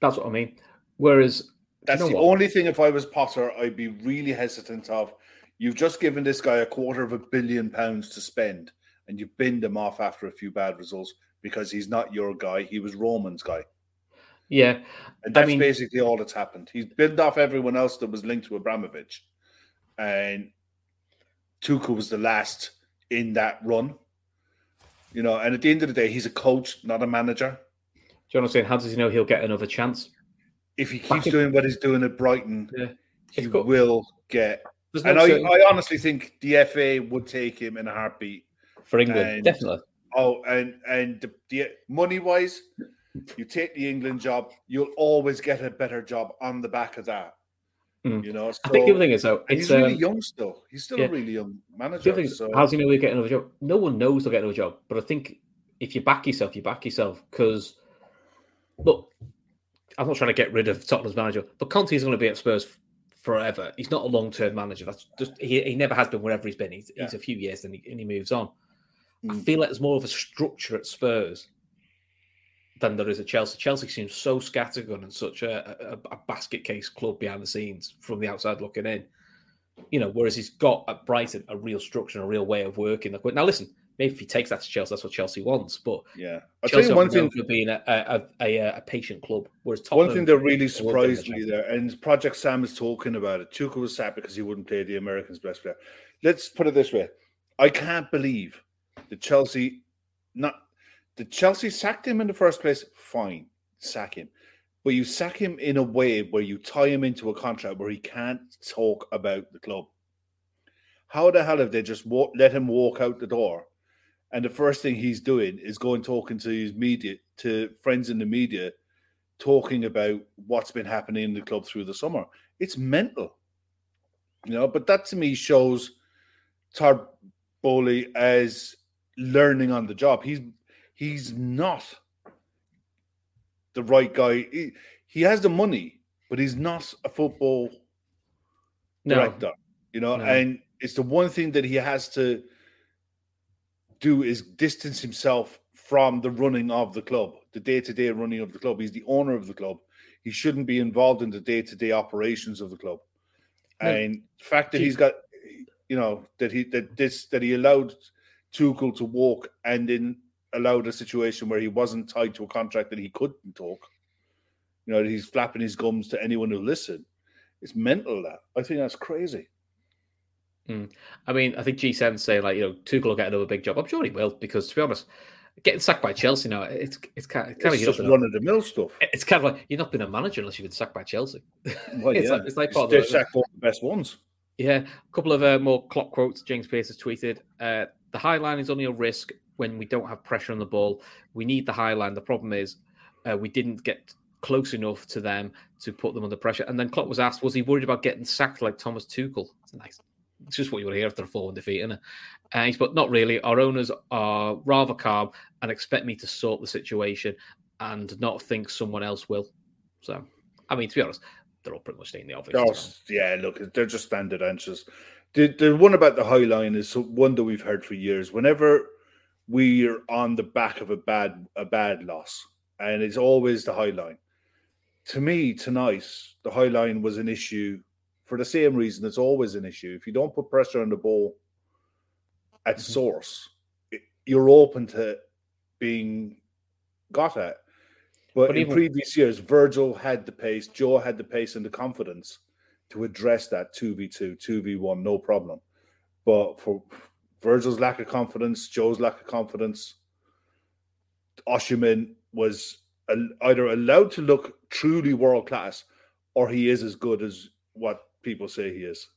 That's what I mean. Whereas that's you know the what? only thing if I was Potter, I'd be really hesitant of. You've just given this guy a quarter of a billion pounds to spend, and you binned him off after a few bad results because he's not your guy. He was Roman's guy. Yeah. And that's I mean, basically all that's happened. He's binned off everyone else that was linked to Abramovich. And Tuchel was the last in that run. You know, and at the end of the day, he's a coach, not a manager. Saying, how does he know he'll get another chance? If he keeps doing what he's doing at Brighton, yeah. he got, will get. No and I, I honestly think the FA would take him in a heartbeat. For England, and, definitely. Oh, and and the, the money wise, you take the England job, you'll always get a better job on the back of that. Mm. You know, so, I think the other thing is though, he's really um, young still. He's still yeah. a really young manager. The so. how's he know he'll get another job? No one knows he'll get another job, but I think if you back yourself, you back yourself because look, I'm not trying to get rid of Tottenham's manager, but Conte is going to be at Spurs forever. He's not a long term manager. That's just he, he never has been wherever he's been. He's, yeah. he's a few years and he, and he moves on. Mm. I feel like there's more of a structure at Spurs than there is at Chelsea. Chelsea seems so scattergun and such a, a, a, basket case club behind the scenes from the outside looking in. You know, whereas he's got at Brighton a real structure and a real way of working. Now, listen, maybe if he takes that to Chelsea, that's what Chelsea wants. But yeah, I'll Chelsea one thing for being a, a, a, a patient club. Whereas Tottenham, one thing that really surprised me there, and Project Sam is talking about it. Tuchel was sad because he wouldn't play the Americans' best player. Let's put it this way: I can't believe that Chelsea, not the Chelsea sacked him in the first place. Fine, sack him, but you sack him in a way where you tie him into a contract where he can't talk about the club. How the hell have they just walk, let him walk out the door? And the first thing he's doing is going talking to his media, to friends in the media, talking about what's been happening in the club through the summer. It's mental, you know. But that to me shows Boehly as learning on the job. He's he's not the right guy. He, he has the money, but he's not a football no. director. You know, no. and it's the one thing that he has to do is distance himself from the running of the club, the day-to-day running of the club. He's the owner of the club. He shouldn't be involved in the day-to-day operations of the club. No. And the fact that he's got, you know, that he that this that he allowed Tuchel to walk and then allowed a situation where he wasn't tied to a contract that he couldn't talk. You know, he's flapping his gums to anyone who listen. It's mental that. I think that's crazy. Mm. I mean, I think G7 saying like, you know, Tuchel will get another big job. I'm sure he will because to be honest, getting sacked by Chelsea now, it's it's kind of, it's kind of just run of the mill stuff. It's kind of like you're not been a manager unless you've been sacked by Chelsea. Well, it's yeah. like it's like part they've sacked all the best ones. Yeah, a couple of uh, more Klopp quotes. James Pierce has tweeted: uh, "The high line is only a risk when we don't have pressure on the ball. We need the high line. The problem is uh, we didn't get close enough to them to put them under pressure. And then Klopp was asked, was he worried about getting sacked like Thomas Tuchel? It's nice. It's just what you want to hear after a four defeat, isn't it? And he's but not really. Our owners are rather calm and expect me to sort the situation and not think someone else will. So, I mean, to be honest, they're all pretty much staying in the office. Oh, yeah, look, they're just standard answers. The, the one about the high line is one that we've heard for years. Whenever we're on the back of a bad a bad loss, and it's always the high line. To me, tonight, the high line was an issue for the same reason it's always an issue. If you don't put pressure on the ball at mm-hmm. source, it, you're open to being got at. But, but in even, previous years, Virgil had the pace, Joe had the pace and the confidence to address that 2v2, 2v1, no problem. But for Virgil's lack of confidence, Joe's lack of confidence, Osimhen was either allowed to look truly world class or he is as good as what people say he is.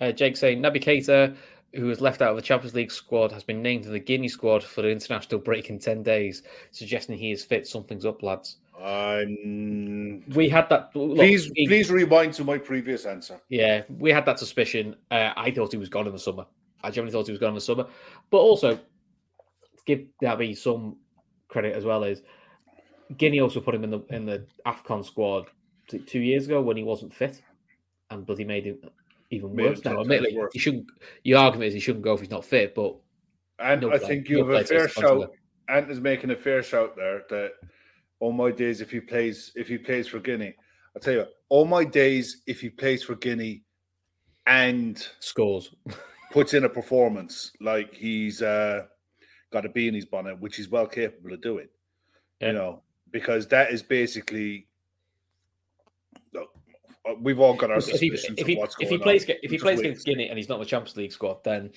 Uh, Jake saying Naby Keita, who was left out of the Champions League squad, has been named to the Guinea squad for the international break in 10 days, suggesting he is fit. Something's up, lads. Um, we had that. Look, please, he, please rewind to my previous answer. Yeah, we had that suspicion. Uh, I thought he was gone in the summer. I generally thought he was gone in the summer, but also give Naby some credit as well is Guinea also put him in the in the Afcon squad two years ago when he wasn't fit, and bloody made him even worse. Now, admittedly, worse. he shouldn't. Your argument is he shouldn't go if he's not fit, but and I think you have a fair shout. Ant is making a fair shout there that all my days if he plays if he plays for Guinea. I'll tell you, what, all my days if he plays for Guinea and scores, puts in a performance like he's uh, got a bee in his bonnet, which he's well capable of doing. Yeah. You know, because that is basically we've all got our if he, if he, if he plays on. if he plays against Guinea and he's not in the Champions League squad, then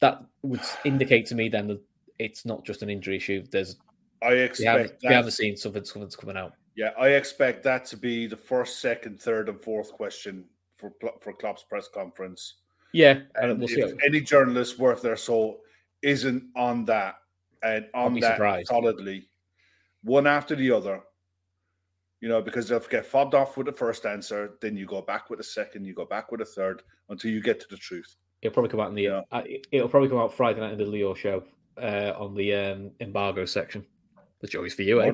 that would indicate to me then that it's not just an injury issue. There's I expect we haven't, we haven't seen something something's coming out. Yeah, I expect that to be the first, second, third, and fourth question for for Klopp's press conference. Yeah, and we'll if any journalist worth their salt isn't on that and on that surprised. solidly, one after the other, you know, because they'll get fobbed off with the first answer, then you go back with a second, you go back with a third until you get to the truth. It'll probably come out in the yeah. uh, it'll probably come out Friday night in the Leo show uh, on the um, embargo section. The joys for you, eh?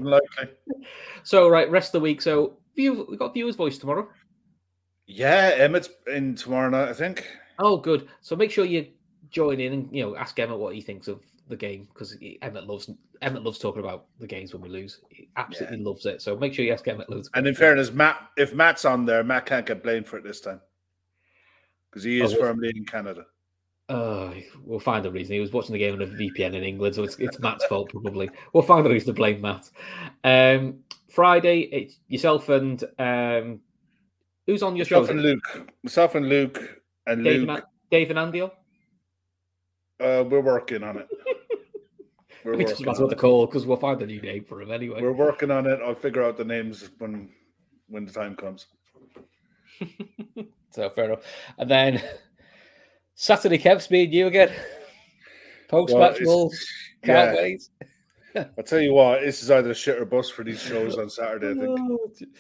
So right, rest of the week. So view, we got viewers' voice tomorrow. Yeah, Emmett's in tomorrow night, I think. Oh, good. So make sure you join in and you know ask Emmett what he thinks of the game because Emmett loves Emmett loves talking about the games when we lose. He absolutely yeah. loves it. So make sure you ask Emmett loads. And in fairness, Matt, if Matt's on there, Matt can't get blamed for it this time because he is oh, firmly in Canada. Uh, we'll find a reason. He was watching the game on a VPN in England, so it's, it's Matt's fault probably. We'll find a reason to blame Matt. Um, Friday, it's yourself and um, who's on your show? Myself and Luke. Myself and Luke and Dave Luke. And, Dave and Andy. Uh, we're working on it. We're we just what to call because we'll find a new name for him anyway. We're working on it. I'll figure out the names when when the time comes. so fair enough. And then Saturday, Kev's me and you again. Post match well, Can't yeah. wait. I'll tell you what, this is either a shit or bus for these shows on Saturday, I think.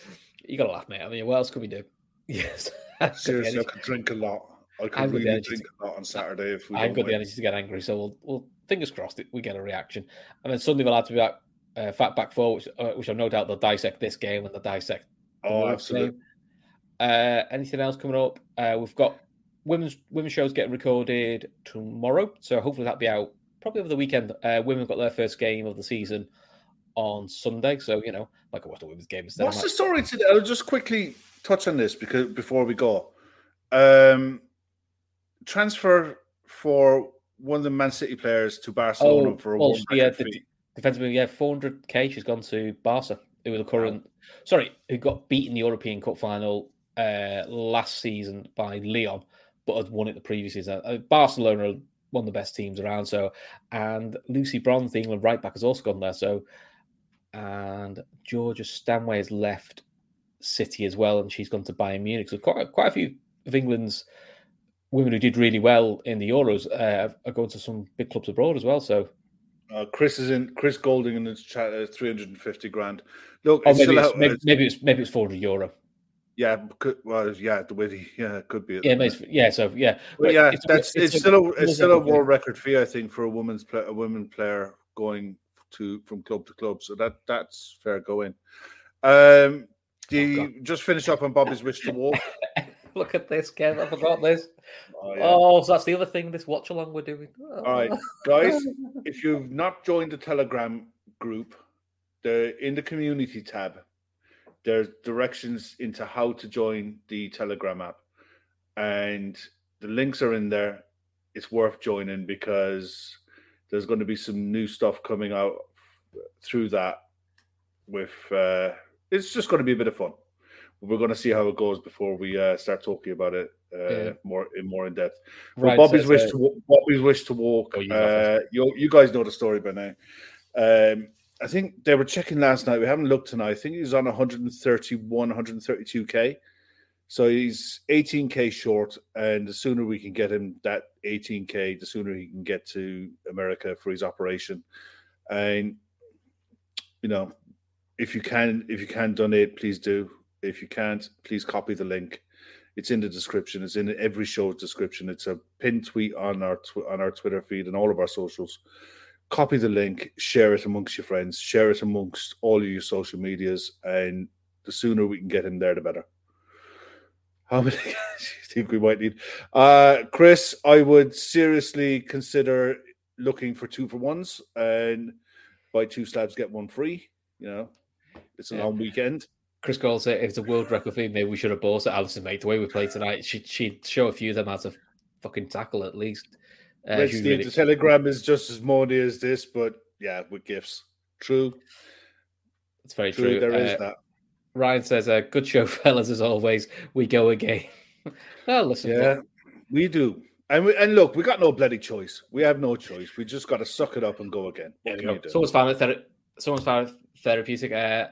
You gotta laugh, mate. I mean, what else could we do? Yes. Seriously, I could drink a lot. I could really drink to, a lot on Saturday if we I've got the energy to get angry, so we'll, we'll fingers crossed we get a reaction. And then Sunday we'll have to be back uh, fat back four, which, uh, which I've no doubt they'll dissect this game and they'll dissect. Oh, absolutely. Uh, anything else coming up? Uh, we've got women's women's shows getting recorded tomorrow, so hopefully that'll be out probably over the weekend. Uh, women got their first game of the season on Sunday, so you know, like I watched a women's game instead. What's the story today? I'll just quickly touch on this because before we go, um, transfer for one of the Man City players to Barcelona oh, for a well, yeah, the defensive yeah, four hundred k. She's gone to Barca, who were the current, sorry, who got beaten the European Cup final uh, last season by Lyon, but had won it the previous season. Uh, Barcelona are one of the best teams around. So, and Lucy Bronze, the England right back, has also gone there. So, and Georgia Stanway has left City as well, and she's gone to Bayern Munich. So, quite quite a few of England's women who did really well in the Euros uh, are going to some big clubs abroad as well. So Uh, Chris is in. Chris Golding in the chat. Uh, Three hundred and fifty grand. Look, Oh, it's maybe still it's, out- maybe, uh, maybe it's maybe it's 400 euro. yeah. Could, well, yeah. The way he, yeah, it could be. Yeah, maybe yeah. So yeah, But yeah, it's that's it's, a- still a it it's still a world record fee, I think, for a woman's play, a women player going to from club to club. So that that's fair going. Um, do you just finish up on Bobby's wish to walk? Look at this, Kev. I forgot this. Oh, Oh, so that's the other thing. This watch along we're doing. All right, guys. If you've not joined the Telegram group, the in the community tab, there's directions into how to join the Telegram app, and the links are in there. It's worth joining because there's going to be some new stuff coming out through that. With uh, it's just going to be a bit of fun. We're going to see how it goes before we uh, start talking about it uh, Yeah. more in more in depth. Right, Bobby's says, wish to Bobby's wish to walk. Oh, you uh, you you guys know the story by now. Um, I think they were checking last night. We haven't looked tonight. I think he's on 131, 132k. So he's 18k short, and the sooner we can get him that 18k, the sooner he can get to America for his operation. And you know, if you can, if you can donate, please do. If you can't, please copy the link. It's in the description. It's in every show's description. It's a pinned tweet on our tw- on our Twitter feed and all of our socials. Copy the link, share it amongst your friends, share it amongst all of your social medias, and the sooner we can get him there, the better. How many guys do you think we might need? Uh, Chris, I would seriously consider looking for two for ones and buy two slabs, get one free. You know, it's a Yeah. long weekend. Chris Gold said if it's a world record thing, maybe we should have bought it. Alison, mate, the way we played tonight, she'd, she'd show a few of them how to fucking tackle at least. Uh, Red Steve, really- the telegram is just as moody as this, but yeah, with gifts. True. It's very True, true. there is Uh, that. Ryan says, uh, "Good show, fellas, as always. We go again." well, listen, Yeah, look, we do. And we, and look, we got no bloody choice. We have no choice. We just got to suck it up and go again. What we can you do? Someone's found it. Someone's found it therapeutic. Uh,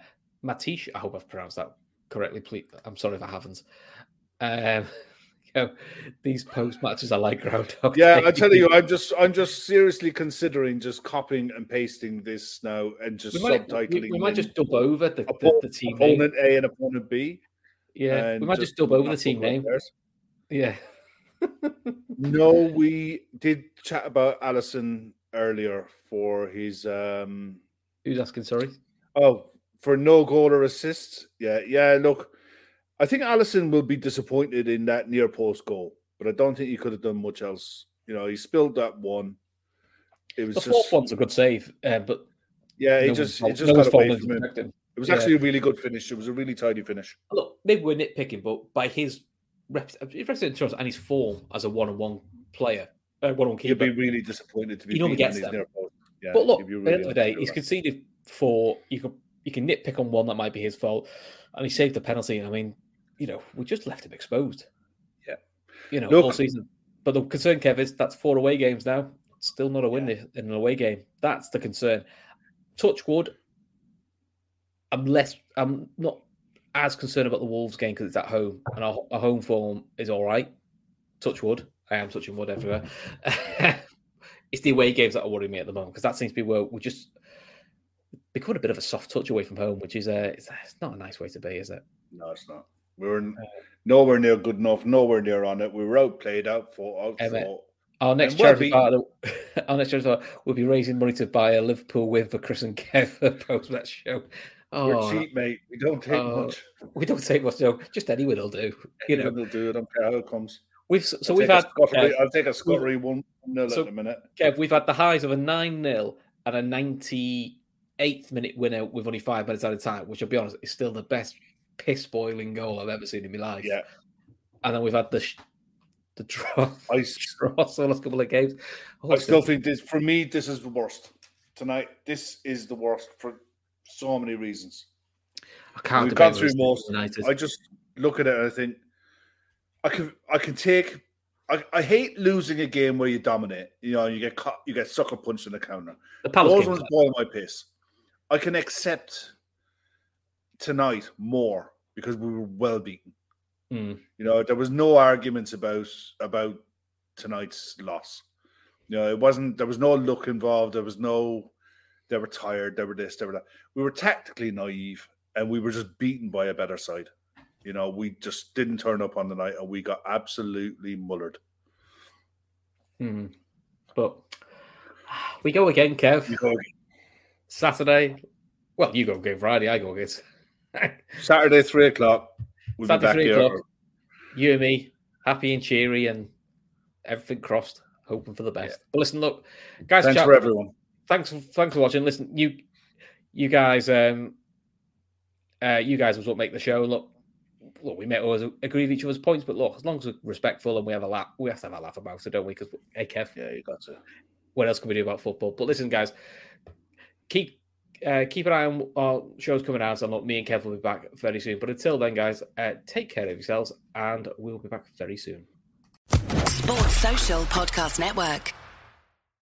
Matish, I hope I've pronounced that correctly. Please, I'm sorry if I haven't. Um, you know, these post matches are like Groundhog. yeah. I tell you, I'm just I'm just seriously considering just copying and pasting this now and just we might, subtitling. we, we might just dub over the, the, the team name. A and opponent B. Yeah, we might just dub over the team name. theirs. Yeah, No, we did chat about Alisson earlier for his um who's asking? Sorry. oh for no goal or assist. Yeah, yeah. Look, I think Alisson will be disappointed in that near post goal, but I don't think he could have done much else. You know, he spilled that one. It was The just fourth one's a good save, uh, but yeah, he no just it just no got away from him. It was Yeah. actually a really good finish. It was a really tidy finish. Look, maybe we're nitpicking, but by his rep- representation and his form as a one-on-one player, uh, one-on-one He'd be really disappointed to be He normally gets his them. near post. Yeah, but look, be at the really end of the day, he's conceded four. You can you can nitpick on one that might be his fault, and he saved the penalty. I mean, you know, we just left him exposed. Yeah. you know, Look- all season. But the concern, Kev, is that's four away games now. Still not a win in an away game. That's the concern. Touch wood. I'm less. I'm not as concerned about the Wolves game because it's at home and our, our home form is all right. Touch wood. I am touching wood everywhere. it's the away games that are worrying me at the moment because that seems to be where we just become a bit of a soft touch away from home, which is uh, it's, it's not a nice way to be, is it? No, it's not. We were n- nowhere near good enough, nowhere near on it. We were outplayed, outfought, Emmett, outfought. Our next And well charity part, our next charity part, will be raising money to buy a Liverpool win for Chris and Kev post match show. Oh, We're cheap, mate. We don't take oh, much. we don't take much. No, just any win will do. You know, we'll do it. I don't care how it comes. we've so I'll we've had Scottery- Kev, I'll take a Scottery one nil so- at the minute. Kev, we've had the highs of a nine 0 and a ninety eighth minute winner with only five minutes out of time, which I'll be honest is still the best piss boiling goal I've ever seen in my life. Yeah, and then we've had the sh- the draw, I, draw the last couple of games. Oh, I still think this for me. This is the worst tonight. This is the worst for so many reasons. I can't We've gone through most. United. I just look at it and I think I can I can take. I, I hate losing a game where you dominate. You know, you get caught, you get sucker punched in the counter. the Palace Those ones boil my piss. I can accept tonight more because we were well beaten. Mm. You know, there was no arguments about about tonight's loss. You know, it wasn't. There was no luck involved. There was no. They were tired. They were this. They were that. We were tactically naive, and we were just beaten by a better side. You know, we just didn't turn up on the night, and we got absolutely mullered. Hmm. But we go again, Kev. You go again. Saturday. Well, you go again Friday. I go again. Saturday, three o'clock. We'll Saturday, be back three here. o'clock. You and me, happy and cheery, and everything crossed, hoping for the best. But listen, look, guys, Thanks chat- for everyone. Thanks, thanks for watching. Listen, you, you guys, um, uh, you guys was what make the show. Look, look, we may always agree with each other's points, but look, as long as we're respectful and we have a laugh, we have to have a laugh about it, don't we? Because hey, Kev, Yeah, you got to. what else can we do about football? But listen, guys, keep uh, keep an eye on our shows coming out, and look, me and Kev will be back very soon. But until then, guys, uh, take care of yourselves, and we'll be back very soon. Sports Social Podcast Network.